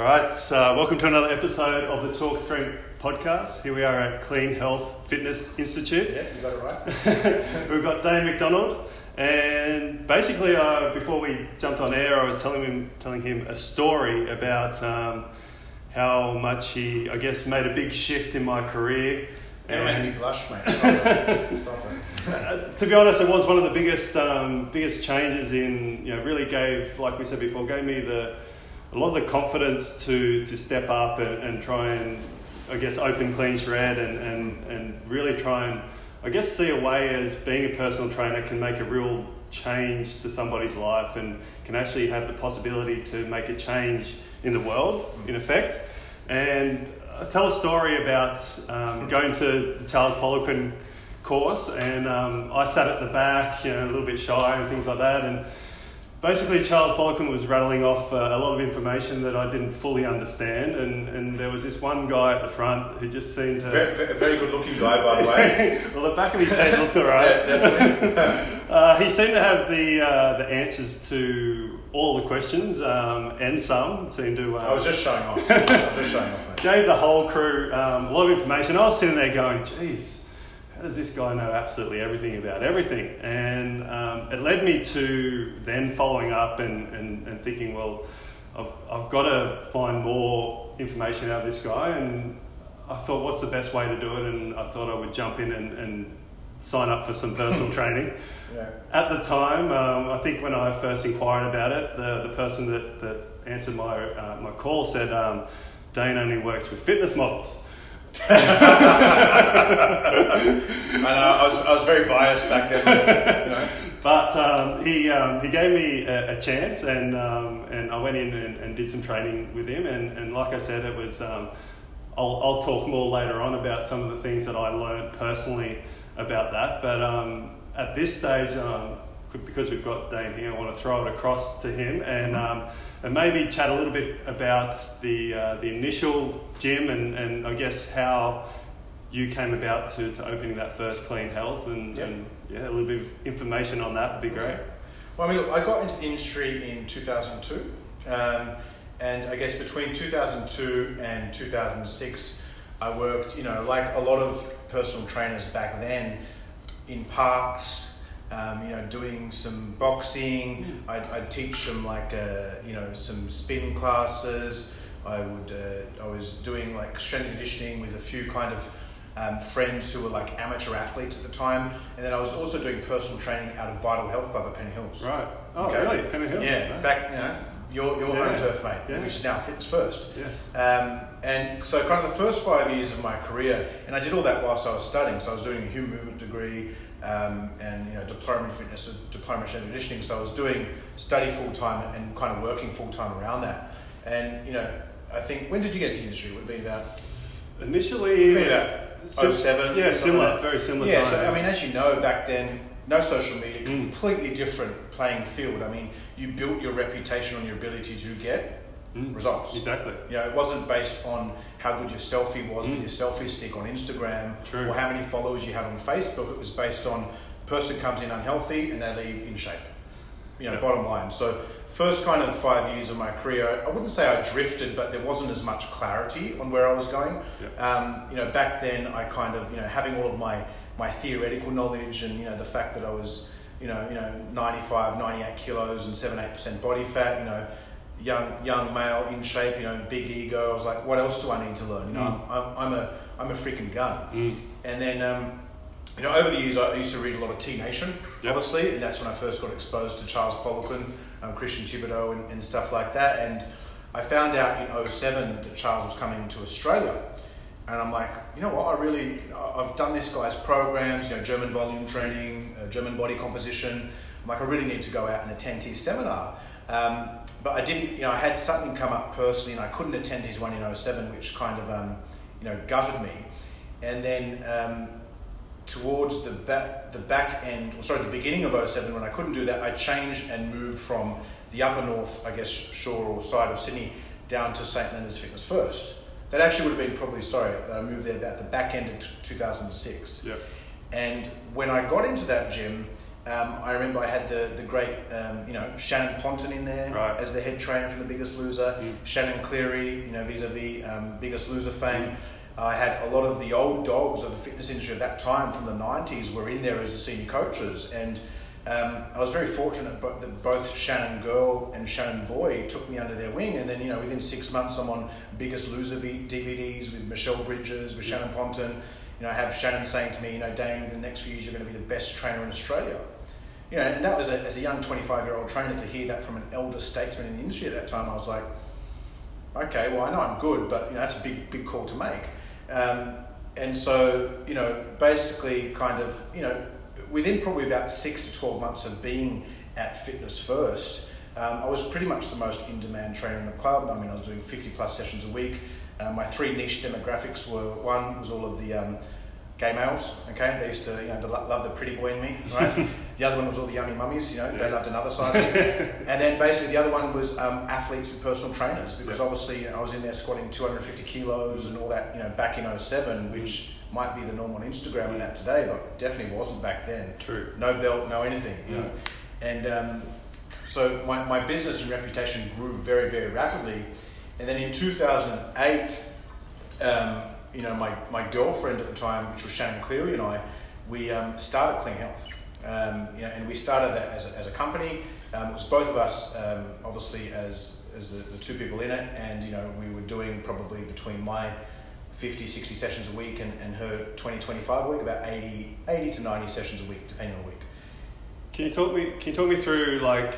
All right, so welcome to another episode of the Talk Strength podcast. Here we are at Clean Health Fitness Institute. Yeah, you got it right. We've got Dane McDonald, and basically, uh, before we jumped on air, I was telling him telling him a story about um, how much he, I guess, made a big shift in my career. You made me blush, mate. Stop it. Stop it. Uh, to be honest, it was one of the biggest um, biggest changes in you know really gave like we said before gave me the a lot of the confidence to to step up and, and try and I guess open clean shred and, and and really try and I guess see a way as being a personal trainer can make a real change to somebody's life and can actually have the possibility to make a change in the world in effect and I tell a story about um, going to the Charles Poliquin course, and um, I sat at the back, you know, a little bit shy and things like that. And basically, Charles Poliquin was rattling off uh, a lot of information that I didn't fully understand, and, and there was this one guy at the front who just seemed to. Very, very, good looking guy, by the way. well, the back of his head looked alright. Yeah, definitely. Uh, he seemed to have the uh, the answers to all the questions, um, and some seemed to. Uh, I was just showing off. I was just showing off, mate. gave the whole crew um, a lot of information. I was sitting there going, geez, how does this guy know absolutely everything about everything? And um, it led me to then following up and, and, and thinking, well, I've, I've got to find more information out of this guy. And I thought, what's the best way to do it? And I thought I would jump in and, and sign up for some personal training. Yeah. At the time, um, I think when I first inquired about it, the, the person that, that answered my, uh, my call said, um, Dane only works with fitness models. I know, I was, I was very biased back then. But um, he, um, he gave me a, a chance, and, um, and I went in and, and did some training with him. And, and like I said, it was um, I'll, I'll talk more later on about some of the things that I learned personally about that. But um, at this stage, um, because we've got Dane here, I want to throw it across to him and, um, and maybe chat a little bit about the, uh, the initial gym and, and I guess how you came about to, to opening that first Clean Health and, Yep. and yeah, a little bit of information on that would be great. Well, I mean, look, I got into the industry in 2002, um, and I guess between 2002 and 2006, I worked, you know, like a lot of personal trainers back then, in parks. Um, you know, doing some boxing. I'd, I'd teach them like, uh, you know, some spin classes. I would, uh, I was doing like strength and conditioning with a few kind of um, friends who were like amateur athletes at the time, and then I was also doing personal training out of Vital Health Club at Pennant Hills. Right. Oh, Okay. really? Pennant Hill? Yeah, Right. back you know your your Yeah. home turf, mate, Yeah. which is now Fitness First. Yes. Um, and so, kind of the first five years of my career, and I did all that whilst I was studying. So, I was doing a human movement degree um, and you know diploma in fitness, a diploma in strength and conditioning. So, I was doing study full time and kind of working full time around that. And you know, I think when did you get into the industry? Would it be about Initially, Maybe about sim- 07, Yeah, similar, like very similar. yeah. time. So, I mean, as you know, back then. No social media, Mm. completely different playing field. I mean, you built your reputation on your ability to get Mm. results. Exactly. You know, it wasn't based on how good your selfie was Mm. with your selfie stick on Instagram True. or how many followers you had on Facebook. It was based on person comes in unhealthy and they leave in shape. You know, Yeah. bottom line. So, first kind of five years of my career, I wouldn't say I drifted, but there wasn't as much clarity on where I was going. Um, you know, back then, I kind of, you know, having all of my my theoretical knowledge and you know the fact that I was, you know, you know, 95, 98 kilos and seven, eight percent body fat. You know, young young male in shape, you know, big ego. I was like, what else do I need to learn? You know, Mm. I'm, I'm, a I'm a freaking gun. Mm. And then, um, you know, over the years, I used to read a lot of T Nation, Yep. obviously, and that's when I first got exposed to Charles Poliquin, um, Christian Thibaudeau, and, and stuff like that. And I found out in 07 that Charles was coming to Australia. And I'm like, you know what? I really, I've done this guy's programs, you know, German volume training, uh, German body composition. I'm like, I really need to go out and attend his seminar. Um, but I didn't, you know, I had something come up personally, and I couldn't attend his one in 07, which kind of, um, you know, gutted me. And then um, towards the back, the back end, or sorry, the beginning of 07, when I couldn't do that, I changed and moved from the upper north, I guess, shore or side of Sydney down to St Leonard's Fitness First. That actually would have been probably, sorry, that I moved there about the back end of t- 2006. Yep. And when I got into that gym, Um, I remember I had the the great um, you know Shannan Ponton in there Right. as the head trainer from The Biggest Loser. Mm. Shannon Cleary, you know, vis-a-vis um, Biggest Loser fame. I had a lot of the old dogs of the fitness industry at that time from the 90s were in there as the senior coaches. And um, I was very fortunate that both Shannon Girl and Shannon Boy took me under their wing. And then, you know, within six months, I'm on Biggest Loser DVDs with Michelle Bridges, with Shannan Ponton. You know, I have Shannon saying to me, you know, Dane, in the next few years, you're going to be the best trainer in Australia. You know, and that was a, as a young 25 year old trainer to hear that from an elder statesman in the industry at that time. I was like, okay, well, I know I'm good, but you know, that's a big, big call to make. Um, and so, you know, basically, kind of, you know, within probably about six to 12 months of being at Fitness First, um, I was pretty much the most in demand trainer in the club. I mean, I was doing 50 plus sessions a week. Uh, my three niche demographics were one was all of the um, gay males, okay? They used to, you know, love the pretty boy in me, right? the other one was all the yummy mummies, you know, they loved another side of me. and then basically the other one was um, athletes and personal trainers because Yeah. obviously you know, I was in there squatting 250 kilos and all that, you know, back in 07, which might be the norm on Instagram and that today, but definitely wasn't back then. True. No belt, no anything, you Mm. know. And um, so my, my business and reputation grew very, very rapidly. And then in 2008, um, you know, my, my girlfriend at the time, which was Shannon Cleary, and I, we um, started Clean Health. Um, you know, and we started that as a, as a company. Um, it was both of us, um, obviously, as, as the, the two people in it, and you know, we were doing probably between my 50, 60 sessions a week and, and her 20, 25 a week, about 80, 80 to 90 sessions a week, depending on the week. Can you talk me? Can you talk me through like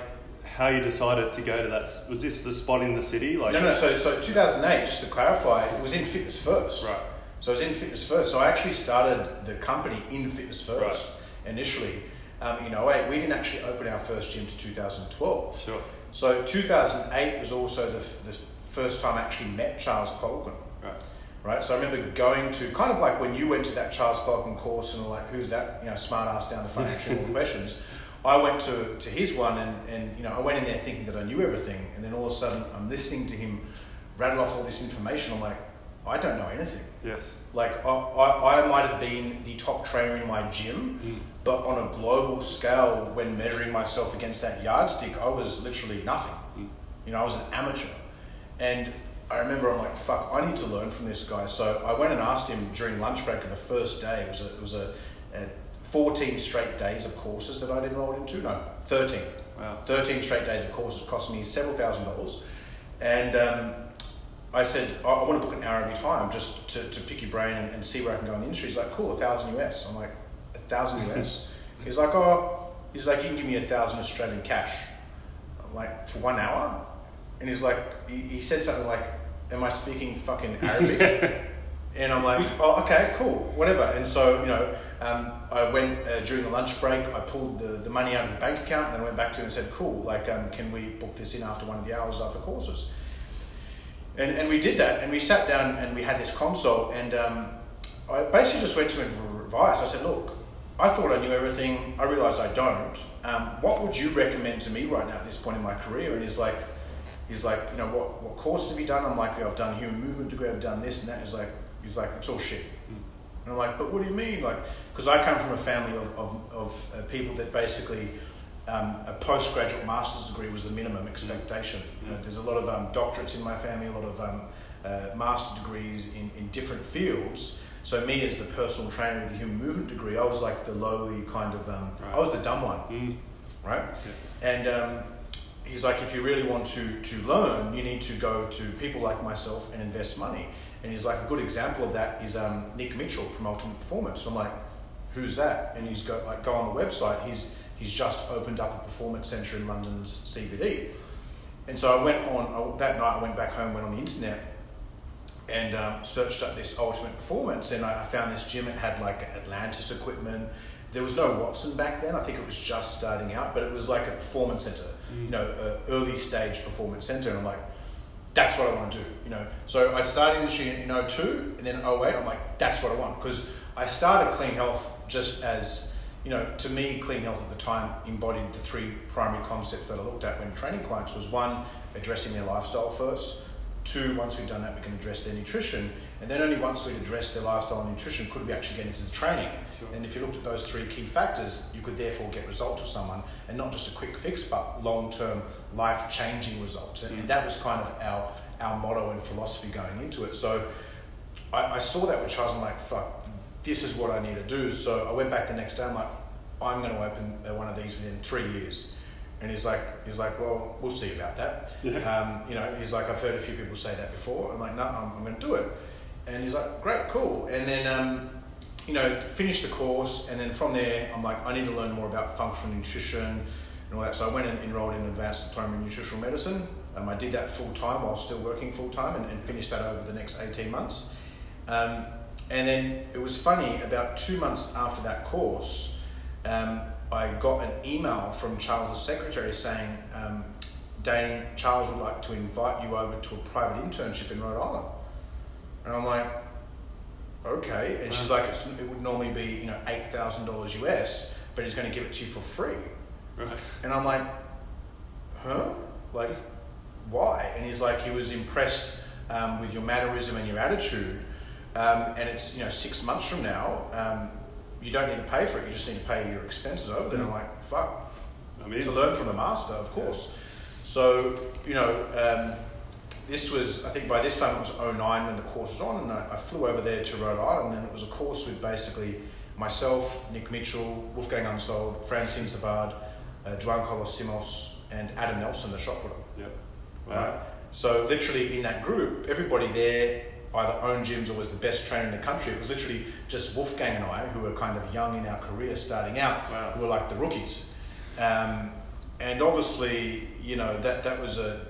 how you decided to go to that? Was this the spot in the city? Like No, no. So, so 2008, just to clarify, it was in Fitness First. Right. So I was in Fitness First. So I actually started the company in Fitness First initially. Um, in 08, we didn't actually open our first gym to 2012. Sure. So 2008 was also the, the first time I actually met Charles Poliquin. Right. Right, so I remember going to kind of like when you went to that Charles Poliquin course and like, who's that, you know, smart ass down the front answering all the questions. I went to, to his one and, and, you know, I went in there thinking that I knew everything. And then all of a sudden I'm listening to him rattle off all this information. I'm like, I don't know anything. Yes. Like, I, I, I might have been the top trainer in my gym, Mm. but on a global scale, when measuring myself against that yardstick, I was literally nothing. Mm. You know, I was an amateur. And I remember I'm like, fuck, I need to learn from this guy. So I went and asked him during lunch break of the first day. It was a, it was a, a 14 straight days of courses that I'd enrolled into. No, 13. Wow. 13 straight days of courses cost me several thousand dollars. And um, I said, I, I want to book an hour every time just to, to pick your brain and, and see where I can go in the industry. He's like, cool, a thousand US. I'm like, a thousand US? He's like, oh, he's like, you can give me a thousand Australian cash. I'm like, for one hour? And he's like, he, he said something like, am I speaking fucking Arabic? And I'm like, oh, okay, cool, whatever. And so, you know, um, I went uh, during the lunch break, I pulled the, the money out of the bank account, and then went back to him and said, cool, like, um, can we book this in after one of the hours after courses? And, and we did that, and we sat down and we had this consult, and um, I basically just went to him for advice. I said, look, I thought I knew everything, I realised I don't. Um, what would you recommend to me right now at this point in my career? And he's like, he's like, you know, what, what course have you done? I'm like, I've done human movement degree, I've done this and that. He's like, he's like, it's all shit. And I'm like, but what do you mean? Like, because I come from a family of, of, of uh, people that basically um, a postgraduate master's degree was the minimum expectation. You know, there's a lot of um, doctorates in my family, a lot of um, uh, master degrees in, in different fields. So me as the personal trainer with the human movement degree, I was like the lowly kind of, um, I was the dumb one Mm. right? And um, he's like, if you really want to, to learn, you need to go to people like myself and invest money. And he's like, a good example of that is um, Nick Mitchell from Ultimate Performance. I'm like, who's that? And he's go like, go on the website. He's he's just opened up a performance center in London's CBD. And so I went on I, that night. I went back home, went on the internet, and um, searched up this Ultimate Performance, and I I found this gym. It had like Atlantis equipment. There was no Watson back then. I think it was just starting out, but it was like a performance center, you know, early stage performance center. And I'm like, that's what I want to do, you know. So I started industry in, in 02 and then 08, I'm like, that's what I want. Because I started Clean Health just as, you know, to me, Clean Health at the time embodied the three primary concepts that I looked at when training clients was one, addressing their lifestyle first, Two, once we've done that, we can address their nutrition. And then only once we'd addressed their lifestyle and nutrition could we actually get into the training. Sure. And if you looked at those three key factors, you could therefore get results with someone, and not just a quick fix, but long-term, life-changing results. And, and that was kind of our our motto and philosophy going into it. So I, I saw that with Charles. I'm like, fuck, this is what I need to do. So I went back the next day. I'm like, I'm going to open uh, one of these within three years. And he's like, he's like, well, we'll see about that. Yeah. Um, you know, he's like, I've heard a few people say that before. I'm like, no, I'm, I'm going to do it. And he's like, great, cool. And then, um, you know, finish the course. And then from there, I'm like, I need to learn more about functional nutrition and all that. So I went and enrolled in advanced diploma in nutritional medicine. Um, I did that full time while still working full time and, and finished that over the next 18 months. Um, and then it was funny, about two months after that course, um, I got an email from Charles's secretary saying, um, Dane, Charles would like to invite you over to a private internship in Rhode Island. And I'm like, okay. And she's like, it's, it would normally be, you know, $8,000 US, but he's going to give it to you for free. Right. And I'm like, huh? Like, why? And he's like, he was impressed um, with your mannerism and your attitude. Um, and it's, you know, six months from now, um, you don't need to pay for it. You just need to pay your expenses over there. I'm like, fuck. I mean, To learn from the master, of course. So, you know, um, this was, I think by this time it was 09 when the course was on, and I, I flew over there to Rhode Island, and it was a course with basically myself, Nick Mitchell, Wolfgang Unsold, Francine Savard, uh, Juan Colosimos, and Adam Nelson, the shot putter. Yep. Right? Wow. So literally in that group, everybody there either owned gyms or was the best trainer in the country. It was literally just Wolfgang and I, who were kind of young in our career, starting out, Wow. who were like the rookies. Um, and obviously, you know that that was a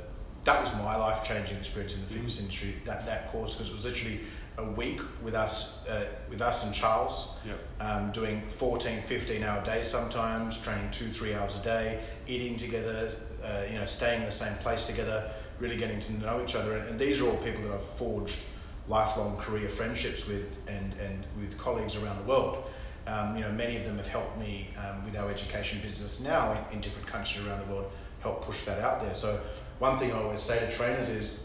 that was my life changing experience in the fitness industry. That that course because it was literally a week with us uh, with us and Charles Yep. um, doing 14, 15 hour days sometimes, training two, three hours a day, eating together, uh, you know, staying in the same place together, really getting to know each other. And, and these are all people that I've forged lifelong career friendships with and, and with colleagues around the world. Um, you know, many of them have helped me um, with our education business now in, in different countries around the world, help push that out there. So one thing I always say to trainers is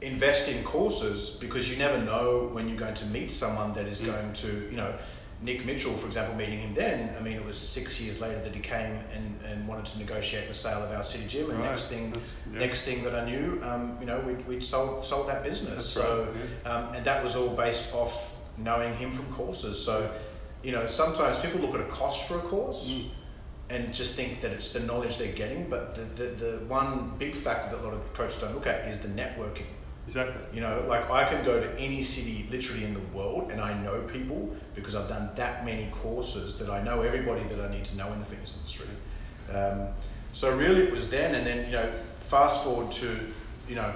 invest in courses because you never know when you're going to meet someone that is Mm. going to, you know, Nick Mitchell, for example, meeting him then, I mean, it was six years later that he came and, and wanted to negotiate the sale of our city gym. And Right. next thing, yeah. next thing that I knew, um, you know, we'd, we'd sold, sold that business. That's so, right, um, and that was all based off knowing him from courses. So, you know, sometimes people look at a cost for a course Mm. and just think that it's the knowledge they're getting. But the, the, the one big factor that a lot of coaches don't look at is the networking. Exactly. You know, like I can go to any city literally in the world and I know people because I've done that many courses that I know everybody that I need to know in the fitness industry. Um, so really it was then and then, you know, fast forward to, you know,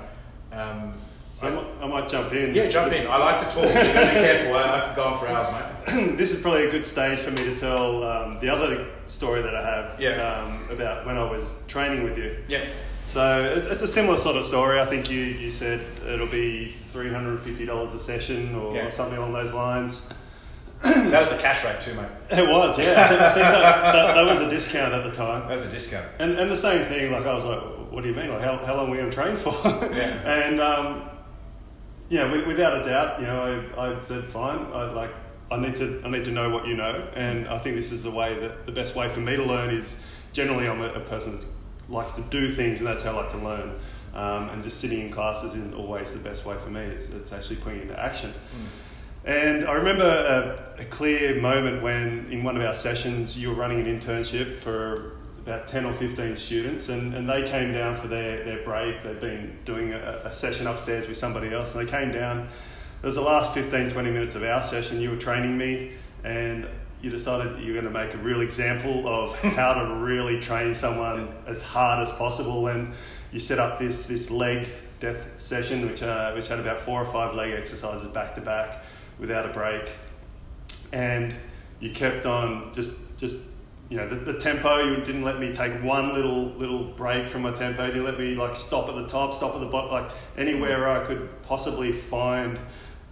um, So I, might- I might jump in. yeah, jump in. I like to talk, so be careful. I, I could go on for hours, mate. this is probably a good stage for me to tell um, the other story that I have Yeah. um, about when I was training with you. Yeah. So it- it's a similar sort of story. I think you, you said it'll be three hundred and fifty dollars a session or Yeah. something along those lines. That was the cash rate too, mate. It was, yeah. I think that, that, that was a discount at the time. That was a discount. And, and the same thing, like I was like, what do you mean? Like how, how long are we going to train for? Yeah. and um, yeah, with, without a doubt, you know, I, I said fine. I like I need to I need to know what you know, and I think this is the way that the best way for me to learn is generally I'm a, a person that likes to do things, and that's how I like to learn. Um, and just sitting in classes isn't always the best way for me. It's, it's actually putting it into action. And I remember a, a clear moment when, in one of our sessions, you were running an internship for about 10 or 15 students, and, and they came down for their, their break. They'd been doing a, a session upstairs with somebody else, and they came down. It was the last 15, 20 minutes of our session. You were training me, and you decided that you're going to make a real example of how to really train someone as hard as possible. And you set up this, this leg death session, which, uh, which had about four or five leg exercises back to back without a break. And you kept on just, just you know, the, the tempo, you didn't let me take one little little break from my tempo. You didn't let me like stop at the top, stop at the bottom, like anywhere I could possibly find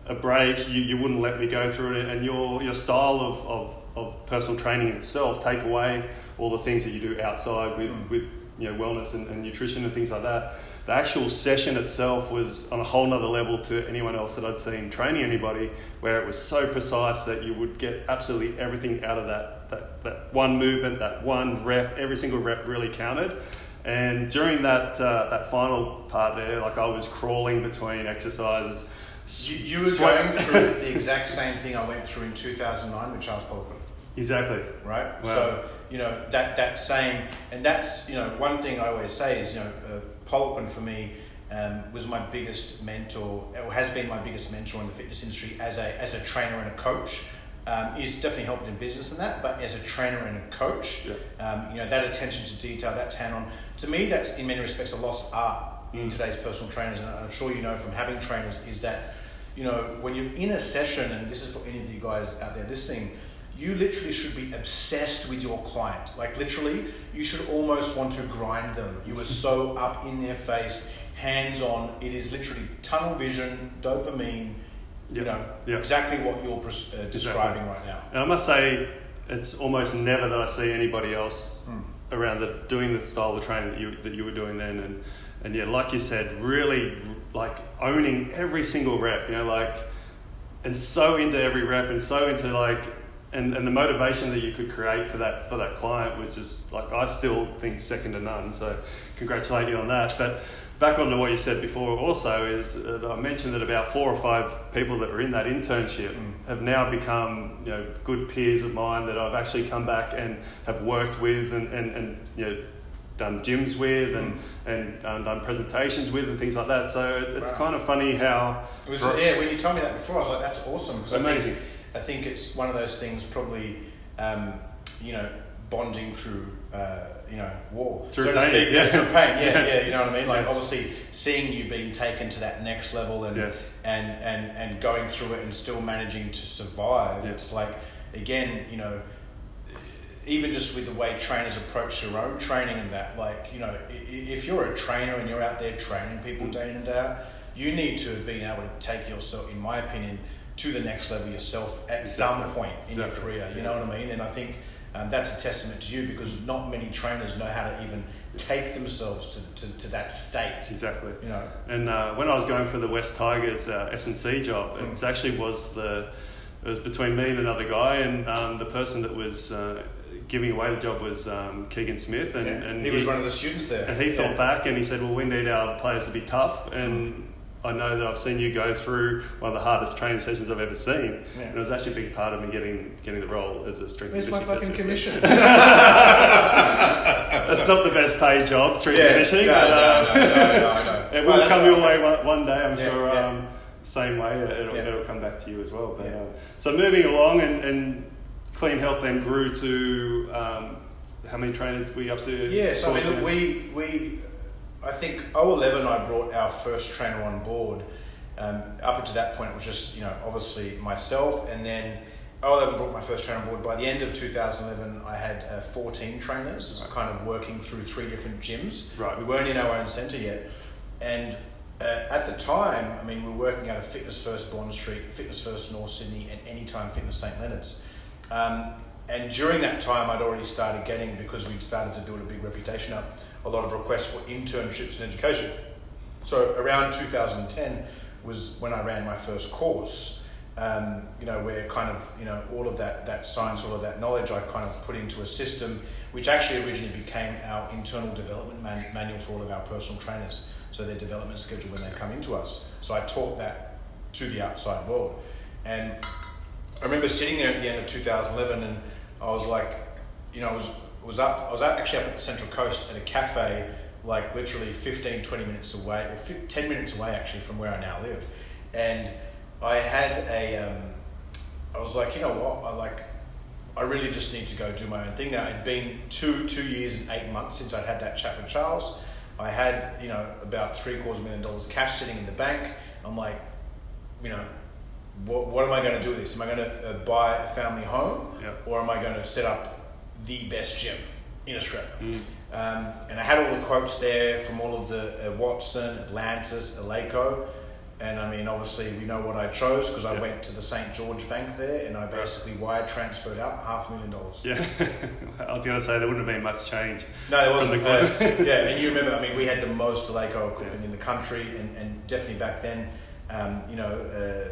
a break, you, you wouldn't let me go through it. And your, your style of, of of personal training in itself, take away all the things that you do outside with, Mm. with you know wellness and, and nutrition and things like that. The actual session itself was on a whole nother level to anyone else that I'd seen training anybody, where it was so precise that you would get absolutely everything out of that that, that one movement, that one rep, every single rep really counted. And during that uh, that final part there, like I was crawling between exercises. You, you were sweat- going through the exact same thing I went through in 2009 with Charles Poliquin. Exactly. right? Wow. So you know that that same, and that's you know one thing I always say is you know uh, Poliquin for me um, was my biggest mentor, or has been my biggest mentor in the fitness industry as a as a trainer and a coach. Um, he's definitely helped in business and that, but as a trainer and a coach, Yeah. um, you know that attention to detail, that tan on. To me, that's in many respects a lost art in Mm. today's personal trainers, and I'm sure you know from having trainers is that you know when you're in a session, and this is for any of you guys out there listening, you literally should be obsessed with your client. Like literally, you should almost want to grind them. You are so up in their face, hands on. It is literally tunnel vision, dopamine. You Yeah. know Yeah. exactly what you're pres- uh, describing right now. And I must say, it's almost never that I see anybody else Mm. around doing the style of training that you that you were doing then, and and yeah, like you said, really like owning every single rep. You know, like and so into every rep, and so into like. And, and the motivation that you could create for that for that client was just like I still think second to none. So congratulate you on that. But back on to what you said before also is that I mentioned that about four or five people that were in that internship Mm. have now become you know good peers of mine that I've actually come back and have worked with and, and, and you know done gyms with and, and um, done presentations with and things like that. So it's Wow. kind of funny how It was yeah. When you told me that before, I was like, "That's awesome." 'cause I think- Amazing. I think it's one of those things, probably, um, you know, bonding through, uh, you know, war, Through so pain, speak. yeah. through pain. Yeah, Yeah. You know what I mean? Like, Yes. obviously, seeing you being taken to that next level and Yes. and and and going through it and still managing to survive. It's like, again, you know. Even just with the way trainers approach their own training and that, like, you know, if you're a trainer and you're out there training people Mm. day in and day out, you need to have been able to take yourself, in my opinion, to the next level yourself at some point in your career. You know what I mean? And I think um, that's a testament to you because not many trainers know how to even take themselves to, to, to that state. exactly. You know, And uh, when I was going for the Wests Tigers uh, S and C job, it Mm. was actually was the it was between me and another guy, and um, the person that was uh, giving away the job was um, Keegan Smith, and, Yeah. and he, was one of the students there. and he Yeah. thought back and he said, "Well, we need our players to be tough." And I know that I've seen you go through one of the hardest training sessions I've ever seen, Yeah. and it was actually a big part of me getting getting the role as a strength Where's my fucking coach. commission? That's not the best paid job, strength yeah, conditioning. no, but, no, uh, no, no. It will that's come your way one, one day, I'm Yeah, sure. yeah. Um, same way, it'll, it'll come back to you as well. But, uh, so moving along, and, and Clean Health then grew to um, how many trainers were you up to? Yeah, so I mean, we, we, I think 011 I brought our first trainer on board. Um, up until that point, it was just, you know, obviously myself, and then 011 brought my first trainer on board. By the end of 2011, I had uh, 14 trainers, Right. kind of working through three different gyms. Right. We weren't in our own centre yet. And uh, at the time, I mean, we were working out of Fitness First Bond Street, Fitness First North Sydney, and Anytime Fitness St Leonard's. Um, and during that time, I'd already started getting, because we'd started to build a big reputation up, a lot of requests for internships in education. So around 2010 was when I ran my first course. Um, you know, where kind of you know all of that that science, all of that knowledge, I kind of put into a system, which actually originally became our internal development man- manual for all of our personal trainers. So their development schedule when they come into us. So I taught that to the outside world, and I remember sitting there at the end of 2011, and I was like, you know, I was was up. I was actually up at the Central Coast at a cafe, like literally 15, 20 minutes away, or 10 minutes away actually from where I now live, and I had a. Um, I was like, you know what? I like. I really just need to go do my own thing now. It'd been two two years and eight months since I'd had that chat with Charles. I had you know about three quarters of a million dollars cash sitting in the bank. I'm like, you know, what, what am I going to do with this? Am I going to uh, buy a family home, Yep. or am I going to set up the best gym in Australia? Mm. Um, and I had all the quotes there from all of the uh, Watson, Atlantis, Eleiko, and I mean, obviously, we know what I chose because I went to the St George Bank there, and I basically wire transferred out half a million dollars. Yeah, I was going to say there wouldn't have been much change. No, there wasn't. The Uh, yeah, and you remember, I mean, we had the most Eleiko equipment in the country, and, and definitely back then, um, you know, uh,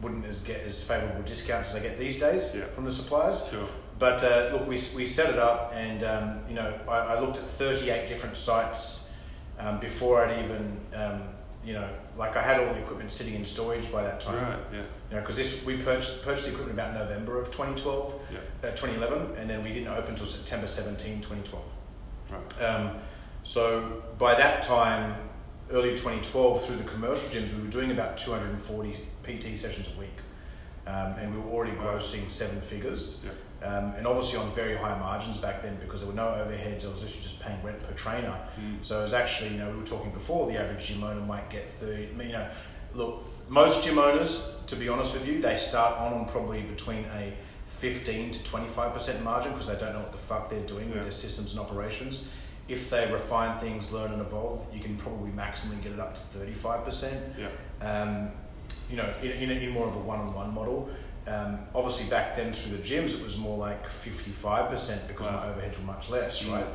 wouldn't as get as favourable discounts as I get these days Yeah. from the suppliers. Sure. But uh, look, we, we set it up, and um, you know, I, I looked at 38 different sites um, before I'd even, um, you know, like I had all the equipment sitting in storage by that time. Right. Yeah. You know, because this we purchased purchased the equipment about November of 2012, Yeah. uh, 2011, and then we didn't open until September 17, 2012. Right. Um, so by that time, early 2012, through the commercial gyms, we were doing about 240 PT sessions a week, um, and we were already grossing seven figures. Yeah. Um, and obviously on very high margins back then because there were no overheads. I was literally just paying rent per trainer. Mm. So it was actually, you know, we were talking before the average gym owner might get 30. You know, look, most gym owners, to be honest with you, they start on on probably between a 15 to 25% margin because they don't know what the fuck they're doing with their systems and operations. If they refine things, learn and evolve, you can probably maximally get it up to 35% Yeah. um, you know, in, in, in more of a one-on-one model. Um, obviously, back then through the gyms, it was more like 55% because Wow. my overheads were much less, Mm. right?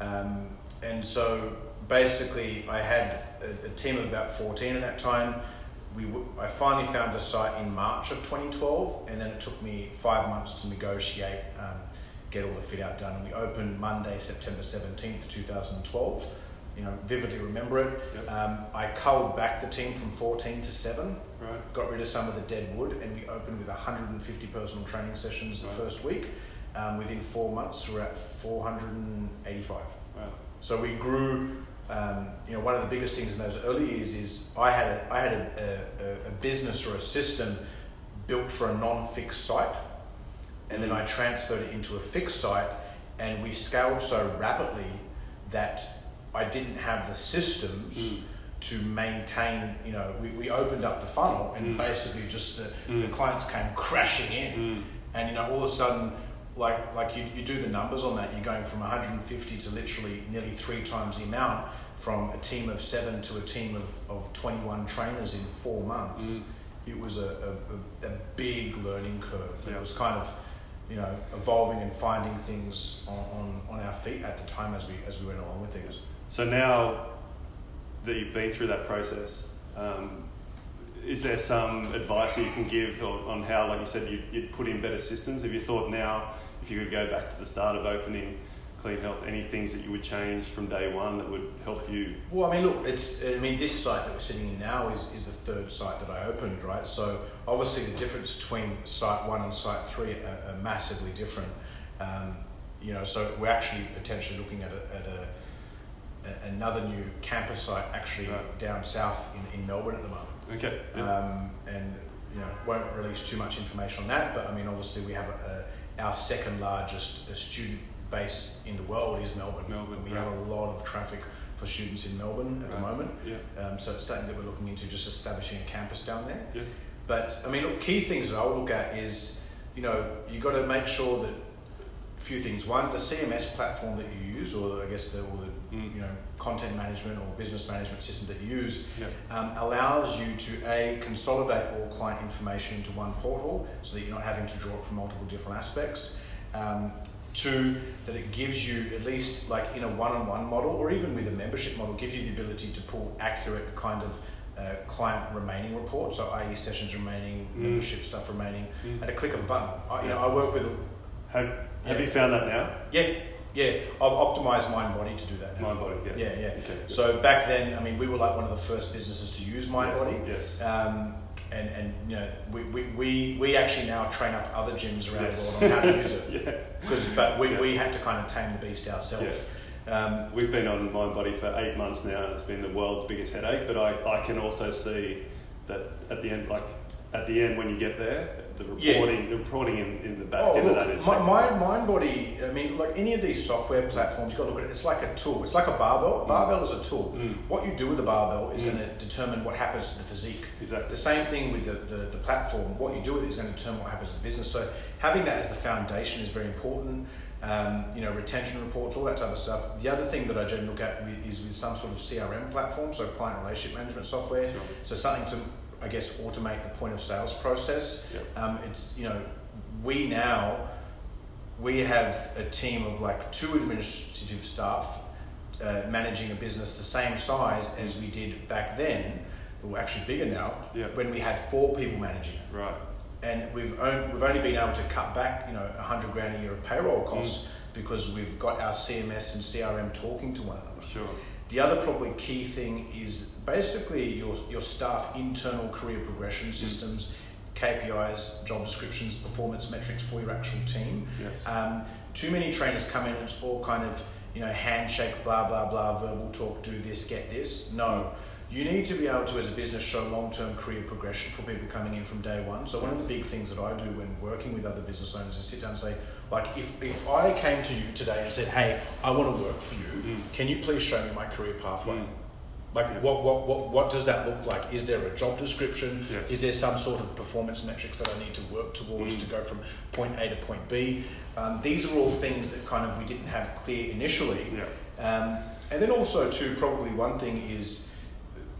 Um, and so basically, I had a, a team of about 14 at that time. We w- I finally found a site in March of 2012, and then it took me five months to negotiate, um, get all the fit out done. And we opened Monday, September 17th, 2012. You know, vividly remember it. Yep. Um, I culled back the team from 14 to 7 Right. got rid of some of the dead wood, and we opened with 150 personal training sessions the Right. first week. Um, within four months, we're at 485. Wow. So we grew. Um, you know, one of the biggest things in those early years is I had a, I had a, a, a business or a system built for a non-fixed site, and then I transferred it into a fixed site, and we scaled so rapidly that I didn't have the systems Mm. To maintain. You know, we, we opened up the funnel, and Mm. basically just the, the Mm. clients came crashing in, Mm. and you know, all of a sudden. Like, like you, you do the numbers on that, you're going from 150 to literally nearly three times the amount from a team of seven to a team of, of 21 trainers in four months. It was a, a, a, a big learning curve. Yeah. It was kind of, you know, evolving and finding things on, on, on our feet at the time as we, as we went along with things. So now that you've been through that process, um, is there some advice that you can give on, how, like you said, you, you'd put in better systems? Have you thought now, if you could go back to the start of opening Clean Health, any things that you would change from day one that would help you? Well, I mean, look, it's. I mean, this site that we're sitting in now is, is the third site that I opened, right? So obviously, the difference between site one and site three are, are massively different. Um, you know, so we're actually potentially looking at a, at a, a another new campus site actually Right. down south in, in Melbourne at the moment. Okay. yeah. Um, and you know, won't release too much information on that. But I mean, obviously, we have a, a, our second largest uh, student base in the world is Melbourne. Melbourne, and we right. have a lot of traffic for students in Melbourne at the moment. Yeah. Um, so it's something that we're looking into, just establishing a campus down there. Yeah. But I mean, look, key things that I would look at is, you know, you got to make sure that a few things. One, the CMS platform that you use, or I guess the, or the Mm. you know content management or business management system that you use, um, allows you to a consolidate all client information into one portal, so that you're not having to draw it from multiple different aspects. Um, two, that it gives you at least like in a one-on-one model, or even with a membership model, gives you the ability to pull accurate kind of uh, client remaining reports, so i.e. sessions remaining, Mm. membership stuff remaining, Mm. at a click of a button. I, you know, I work with Have Have Yeah. you found that now? yeah, yeah. I've optimized MindBody to do that now. MindBody, yeah. Yeah, yeah. Okay. So back then, I mean, we were like one of the first businesses to use MindBody. Yes. yes. Um, and, and you know, we, we, we, we actually now train up other gyms around Yes. the world on how to use it. yeah. Because, but we, Yeah. we had to kind of tame the beast ourselves. Um, We've been on MindBody for eight months now, and it's been the world's biggest headache. But I, I can also see that at the end, like at the end when you get there, the Yeah. reporting, the reporting in, in the back oh, end look, of that is my, my MindBody. I mean, like any of these software platforms, you've got to look at it. It's like a tool. It's like a barbell. A barbell is a tool. Mm. What you do with a barbell is Mm. going to determine what happens to the physique. exactly. The same thing with the, the, the platform. What you do with it is going to determine what happens to the business. So having that as the foundation is very important. um, you know, retention reports, all that type of stuff. The other thing that I generally look at with, is with some sort of CRM platform, so client relationship management software. Sure. So something to, I guess, automate the point of sales process. Yep. Um, it's you know, we now we have a team of like two administrative staff uh, managing a business the same size as we did back then. We're actually bigger now. Yep. When we had four people managing it Right. and we've only, we've only been able to cut back, you know, a hundred grand a year of payroll costs because we've got our CMS and CRM talking to one another. Sure. The other probably key thing is basically your your staff internal career progression systems, KPIs, job descriptions, performance metrics for your actual team. Yes. Um, too many trainers come in and it's all kind of you know handshake, blah blah blah, verbal talk, do this, get this. No, you need to be able to, as a business, show long-term career progression for people coming in from day one. So one of the big things that I do when working with other business owners is sit down and say, like, if, if I came to you today and said, hey, I want to work for you, can you please show me my career pathway? Mm. Like, what, what, what, what does that look like? Is there a job description? Yes. Is there some sort of performance metrics that I need to work towards Mm. to go from point A to point B? Um, these are all things that kind of we didn't have clear initially. Yeah. Um, and then also, too, probably one thing is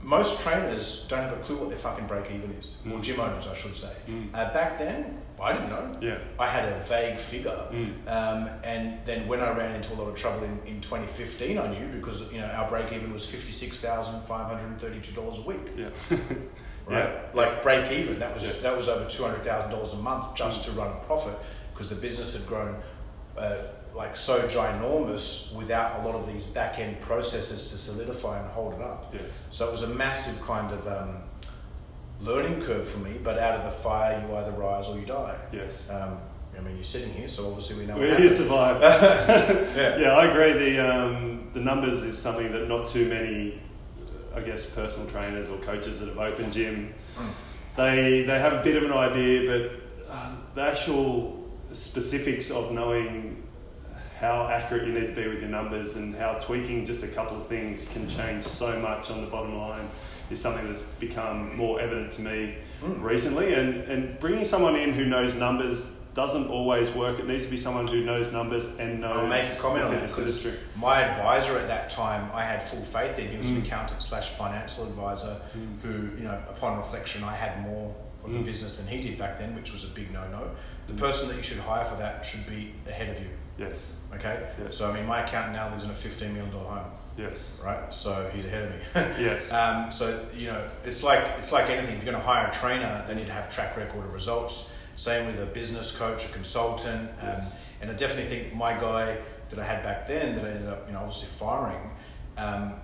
most trainers don't have a clue what their fucking break even is, or Mm. gym owners, I should say. Mm. Uh, back then, I didn't know. Yeah. I had a vague figure, Mm. um, and then when I ran into a lot of trouble in, in 2015, I knew because you know our break even was fifty six thousand five hundred and thirty two dollars a week. Yeah. Right, Yeah. like break even. That was Yes. that was over two hundred thousand dollars a month just to run a profit because the business had grown uh, like so ginormous without a lot of these back end processes to solidify and hold it up. Yes. So it was a massive kind of um, learning curve for me. But out of the fire, you either rise or you die. Yes. Um, I mean, you're sitting here, so obviously we know. What you happened. survived. Yeah. yeah, I agree. The um, the numbers is something that not too many, I guess, personal trainers or coaches that have opened gym, Mm. they they have a bit of an idea, but uh, the actual specifics of knowing how accurate you need to be with your numbers and how tweaking just a couple of things can change so much on the bottom line is something that's become more evident to me Mm. recently. And, and bringing someone in who knows numbers doesn't always work. It needs to be someone who knows numbers and knows I'll make a comment on that because my advisor at that time, I had full faith in. He was an Mm. accountant slash financial advisor Mm. who, you know, upon reflection, I had more of a Mm. business than he did back then, which was a big no-no. The Mm. person that you should hire for that should be ahead of you. Yes, Okay, Yes. so I mean, my accountant now lives in a fifteen million dollar home, yes, right? So he's ahead of me. yes. Um, so you know, it's like it's like anything. If you're going to hire a trainer, they need to have track record of results. Same with a business coach, a consultant, um, Yes. and I definitely think my guy that I had back then, that I ended up, you know, obviously firing, um,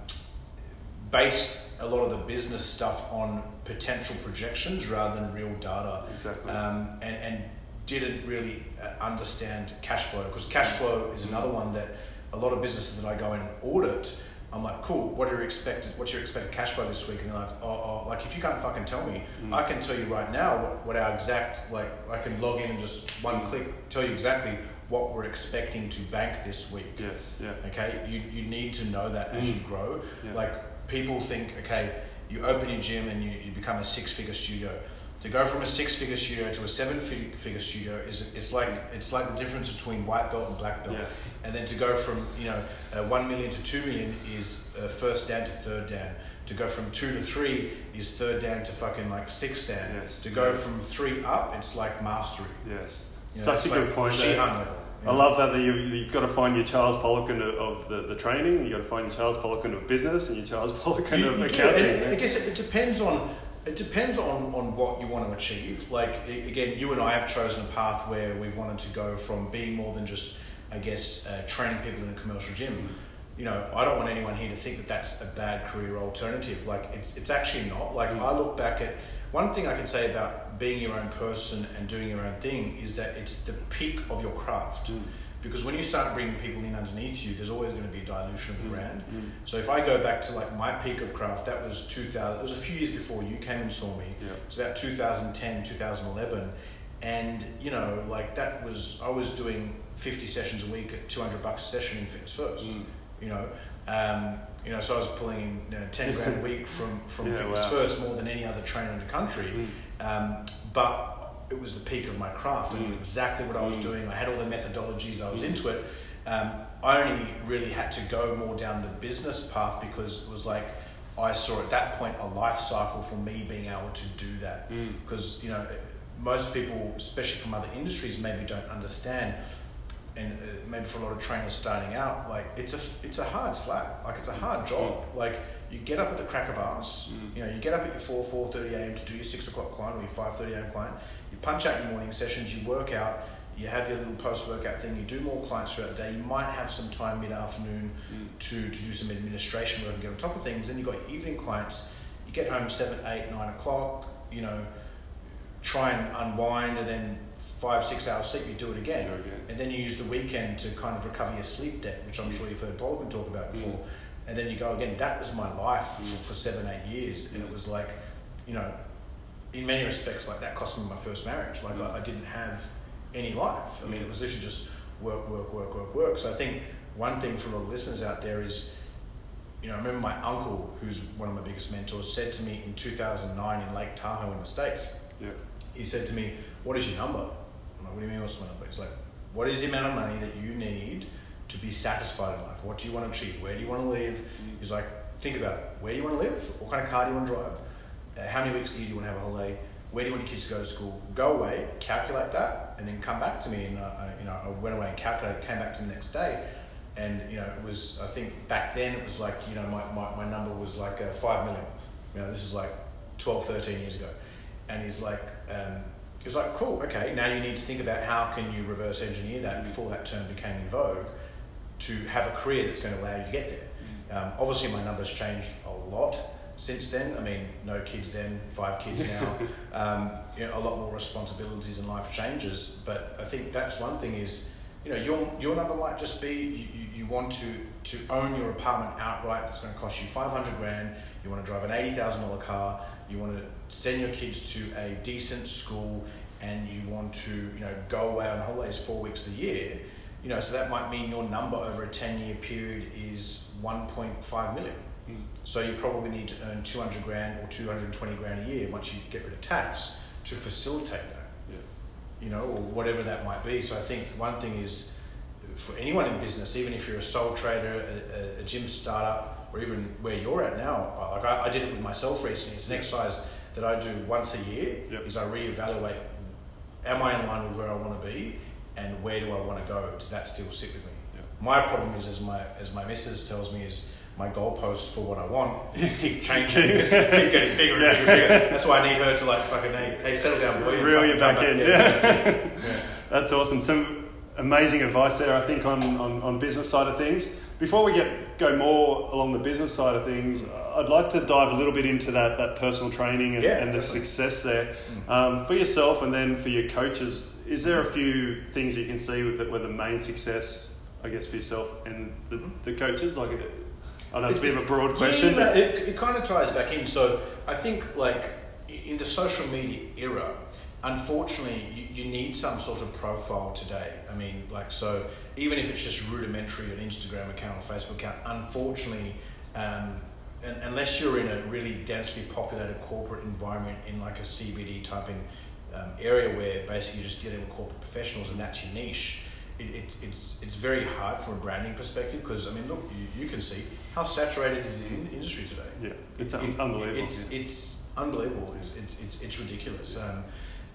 based a lot of the business stuff on potential projections rather than real data, Exactly. um, and and didn't really uh, understand cash flow because cash flow is another one that a lot of businesses that I go in and audit. I'm like, cool. What are your expected? What's your expected cash flow this week? And they're like, oh, oh like if you can't fucking tell me, Mm. I can tell you right now what, what our exact like. I can log in and just one Mm. click tell you exactly what we're expecting to bank this week. yes, yeah. Okay, you, you need to know that as you Mm. grow. Yeah. Like people think, okay, you open your gym and you, you become a six figure studio. To go from a six figure studio to a seven-figure studio is it's like it's like the difference between white belt and black belt. Yeah. And then to go from you know uh, one million to two million is uh, first dan to third dan. To go from two to three is third dan to fucking like sixth dan. Yes. To go Yeah. from three up, it's like mastery. Yes. You know, Such a good point. Shihan level. I love that, that you, you've got to find your Charles Poliquin of, of the, the training, you've got to find your Charles Poliquin of business, and your Charles Poliquin of accounting. I guess it, it depends on it depends on, on what you want to achieve. Like again, you and I have chosen a path where we wanted to go from being more than just, I guess, uh, training people in a commercial gym. You know, I don't want anyone here to think that that's a bad career alternative. Like it's it's actually not. Like. I look back at one thing I can say about being your own person and doing your own thing is that it's the peak of your craft. Mm. Because when you start bringing people in underneath you, there's always going to be a dilution of the Mm, brand. mm. So if I go back to like my peak of craft, that was 2000. It was a few years before you came and saw me. Yeah. It's about 2010, 2011, and you know, like that was I was doing 50 sessions a week at 200 bucks a session in Fitness First. Mm. You know, um, you know, so I was pulling you know, 10 grand a week from from Yeah, Fitness wow. First more than any other trainer in the country. Mm. Um, but it was the peak of my craft. I knew Mm. exactly what I was Mm. doing. I had all the methodologies. I was Mm. into it. Um, I only really had to go more down the business path because it was like I saw at that point a life cycle for me being able to do that. Mm. Because you know, most people, especially from other industries, maybe don't understand. And uh, maybe for a lot of trainers starting out, like it's a it's a hard slap. Like it's a hard job. Like you get up at the crack of ass. Mm. You know, you get up at your four four thirty a.m. to do your six o'clock client or your five thirty a.m. client. You punch out your morning sessions. You work out. You have your little post workout thing. You do more clients throughout the day. You might have some time mid afternoon Mm. to, to do some administration work and get on top of things. Then you've got your evening clients. You get home seven, eight, nine o'clock. You know, try and unwind, and then five, six hours sleep. You do it again, again. and then you use the weekend to kind of recover your sleep debt, which I'm sure you've heard Poliquin talk about before. And then you go again. That was my life for, Mm. for seven, eight years, and it was like, you know, in many respects, like that cost me my first marriage. Like I, I didn't have any life. I mean, it was literally just work, work, work, work, work. So I think one thing for a lot of listeners out there is, you know, I remember my uncle, who's one of my biggest mentors, said to me in 2009 in Lake Tahoe in the States, Yeah. he said to me, What is your number? I'm like, What do you mean, what's my number? He's like, What is the amount of money that you need to be satisfied in life? What do you want to achieve? Where do you want to live? He's like, Think about it. Where do you want to live? What kind of car do you want to drive? Uh, how many weeks a year do you want to have a holiday? Where do you want your kids to go to school? Go away, calculate that, and then come back to me. And uh, I, you know, I went away and calculated, came back to the next day, and you know, it was. I think back then it was like you know, my, my, my number was like uh, five million. You know, this is like 12, 13 years ago, and he's like, um, he's like, cool, okay. Now you need to think about how can you reverse engineer that before that term became in vogue, to have a career that's going to allow you to get there. Um, obviously, my numbers changed a lot since then. I mean, no kids then, five kids now. um, you know, a lot more responsibilities and life changes. But I think that's one thing is, you know, your, your number might just be you, you, want to, to own your apartment outright. That's going to cost you 500 grand. You want to drive an $80,000 car. You want to send your kids to a decent school and you want to, you know, go away on holidays four weeks a year. You know, so that might mean your number over a 10 year period is 1.5 million. Mm. So you probably need to earn 200 grand or 220 grand a year once you get rid of tax to facilitate that, Yeah. you know, or whatever that might be. So I think one thing is for anyone in business, even if you're a sole trader, a, a, gym startup, or even where you're at now, like I, I did it with myself recently. It's an exercise that I do once a year. Yep. Is I reevaluate: Am I in line with where I want to be, and where do I want to go? Does that still sit with me? Yep. My problem is, as my as my missus tells me, is my goalposts for what I want keep changing, keep getting bigger and bigger bigger. That's why I need her to like fucking hey, hey settle down, boy. Reel you back come in. Yeah. Yeah. yeah. That's awesome. Some amazing advice there, I think, on, on, on business side of things. Before we get go more along the business side of things, I'd like to dive a little bit into that, that personal training and, Yeah, and the success there. Um, for yourself and then for your coaches, is there a few things you can see with the, where the main success, I guess, for yourself and the, the coaches? Like, I know it's a bit of a broad question. Yeah, but- it, it kind of ties back in. So I think like in the social media era, unfortunately, you, you need some sort of profile today. I mean, like so, even if it's just rudimentary, an Instagram account or Facebook account, unfortunately. Um, Unless you're in a really densely populated corporate environment in like a CBD type in, um, area where basically you're just dealing with corporate professionals and that's your niche, it, it, it's it's very hard from a branding perspective because I mean look you, you can see how saturated is the in- industry today. yeah, it's It- un- unbelievable. It's yeah. it's unbelievable. It's it's, it's, it's ridiculous. Um,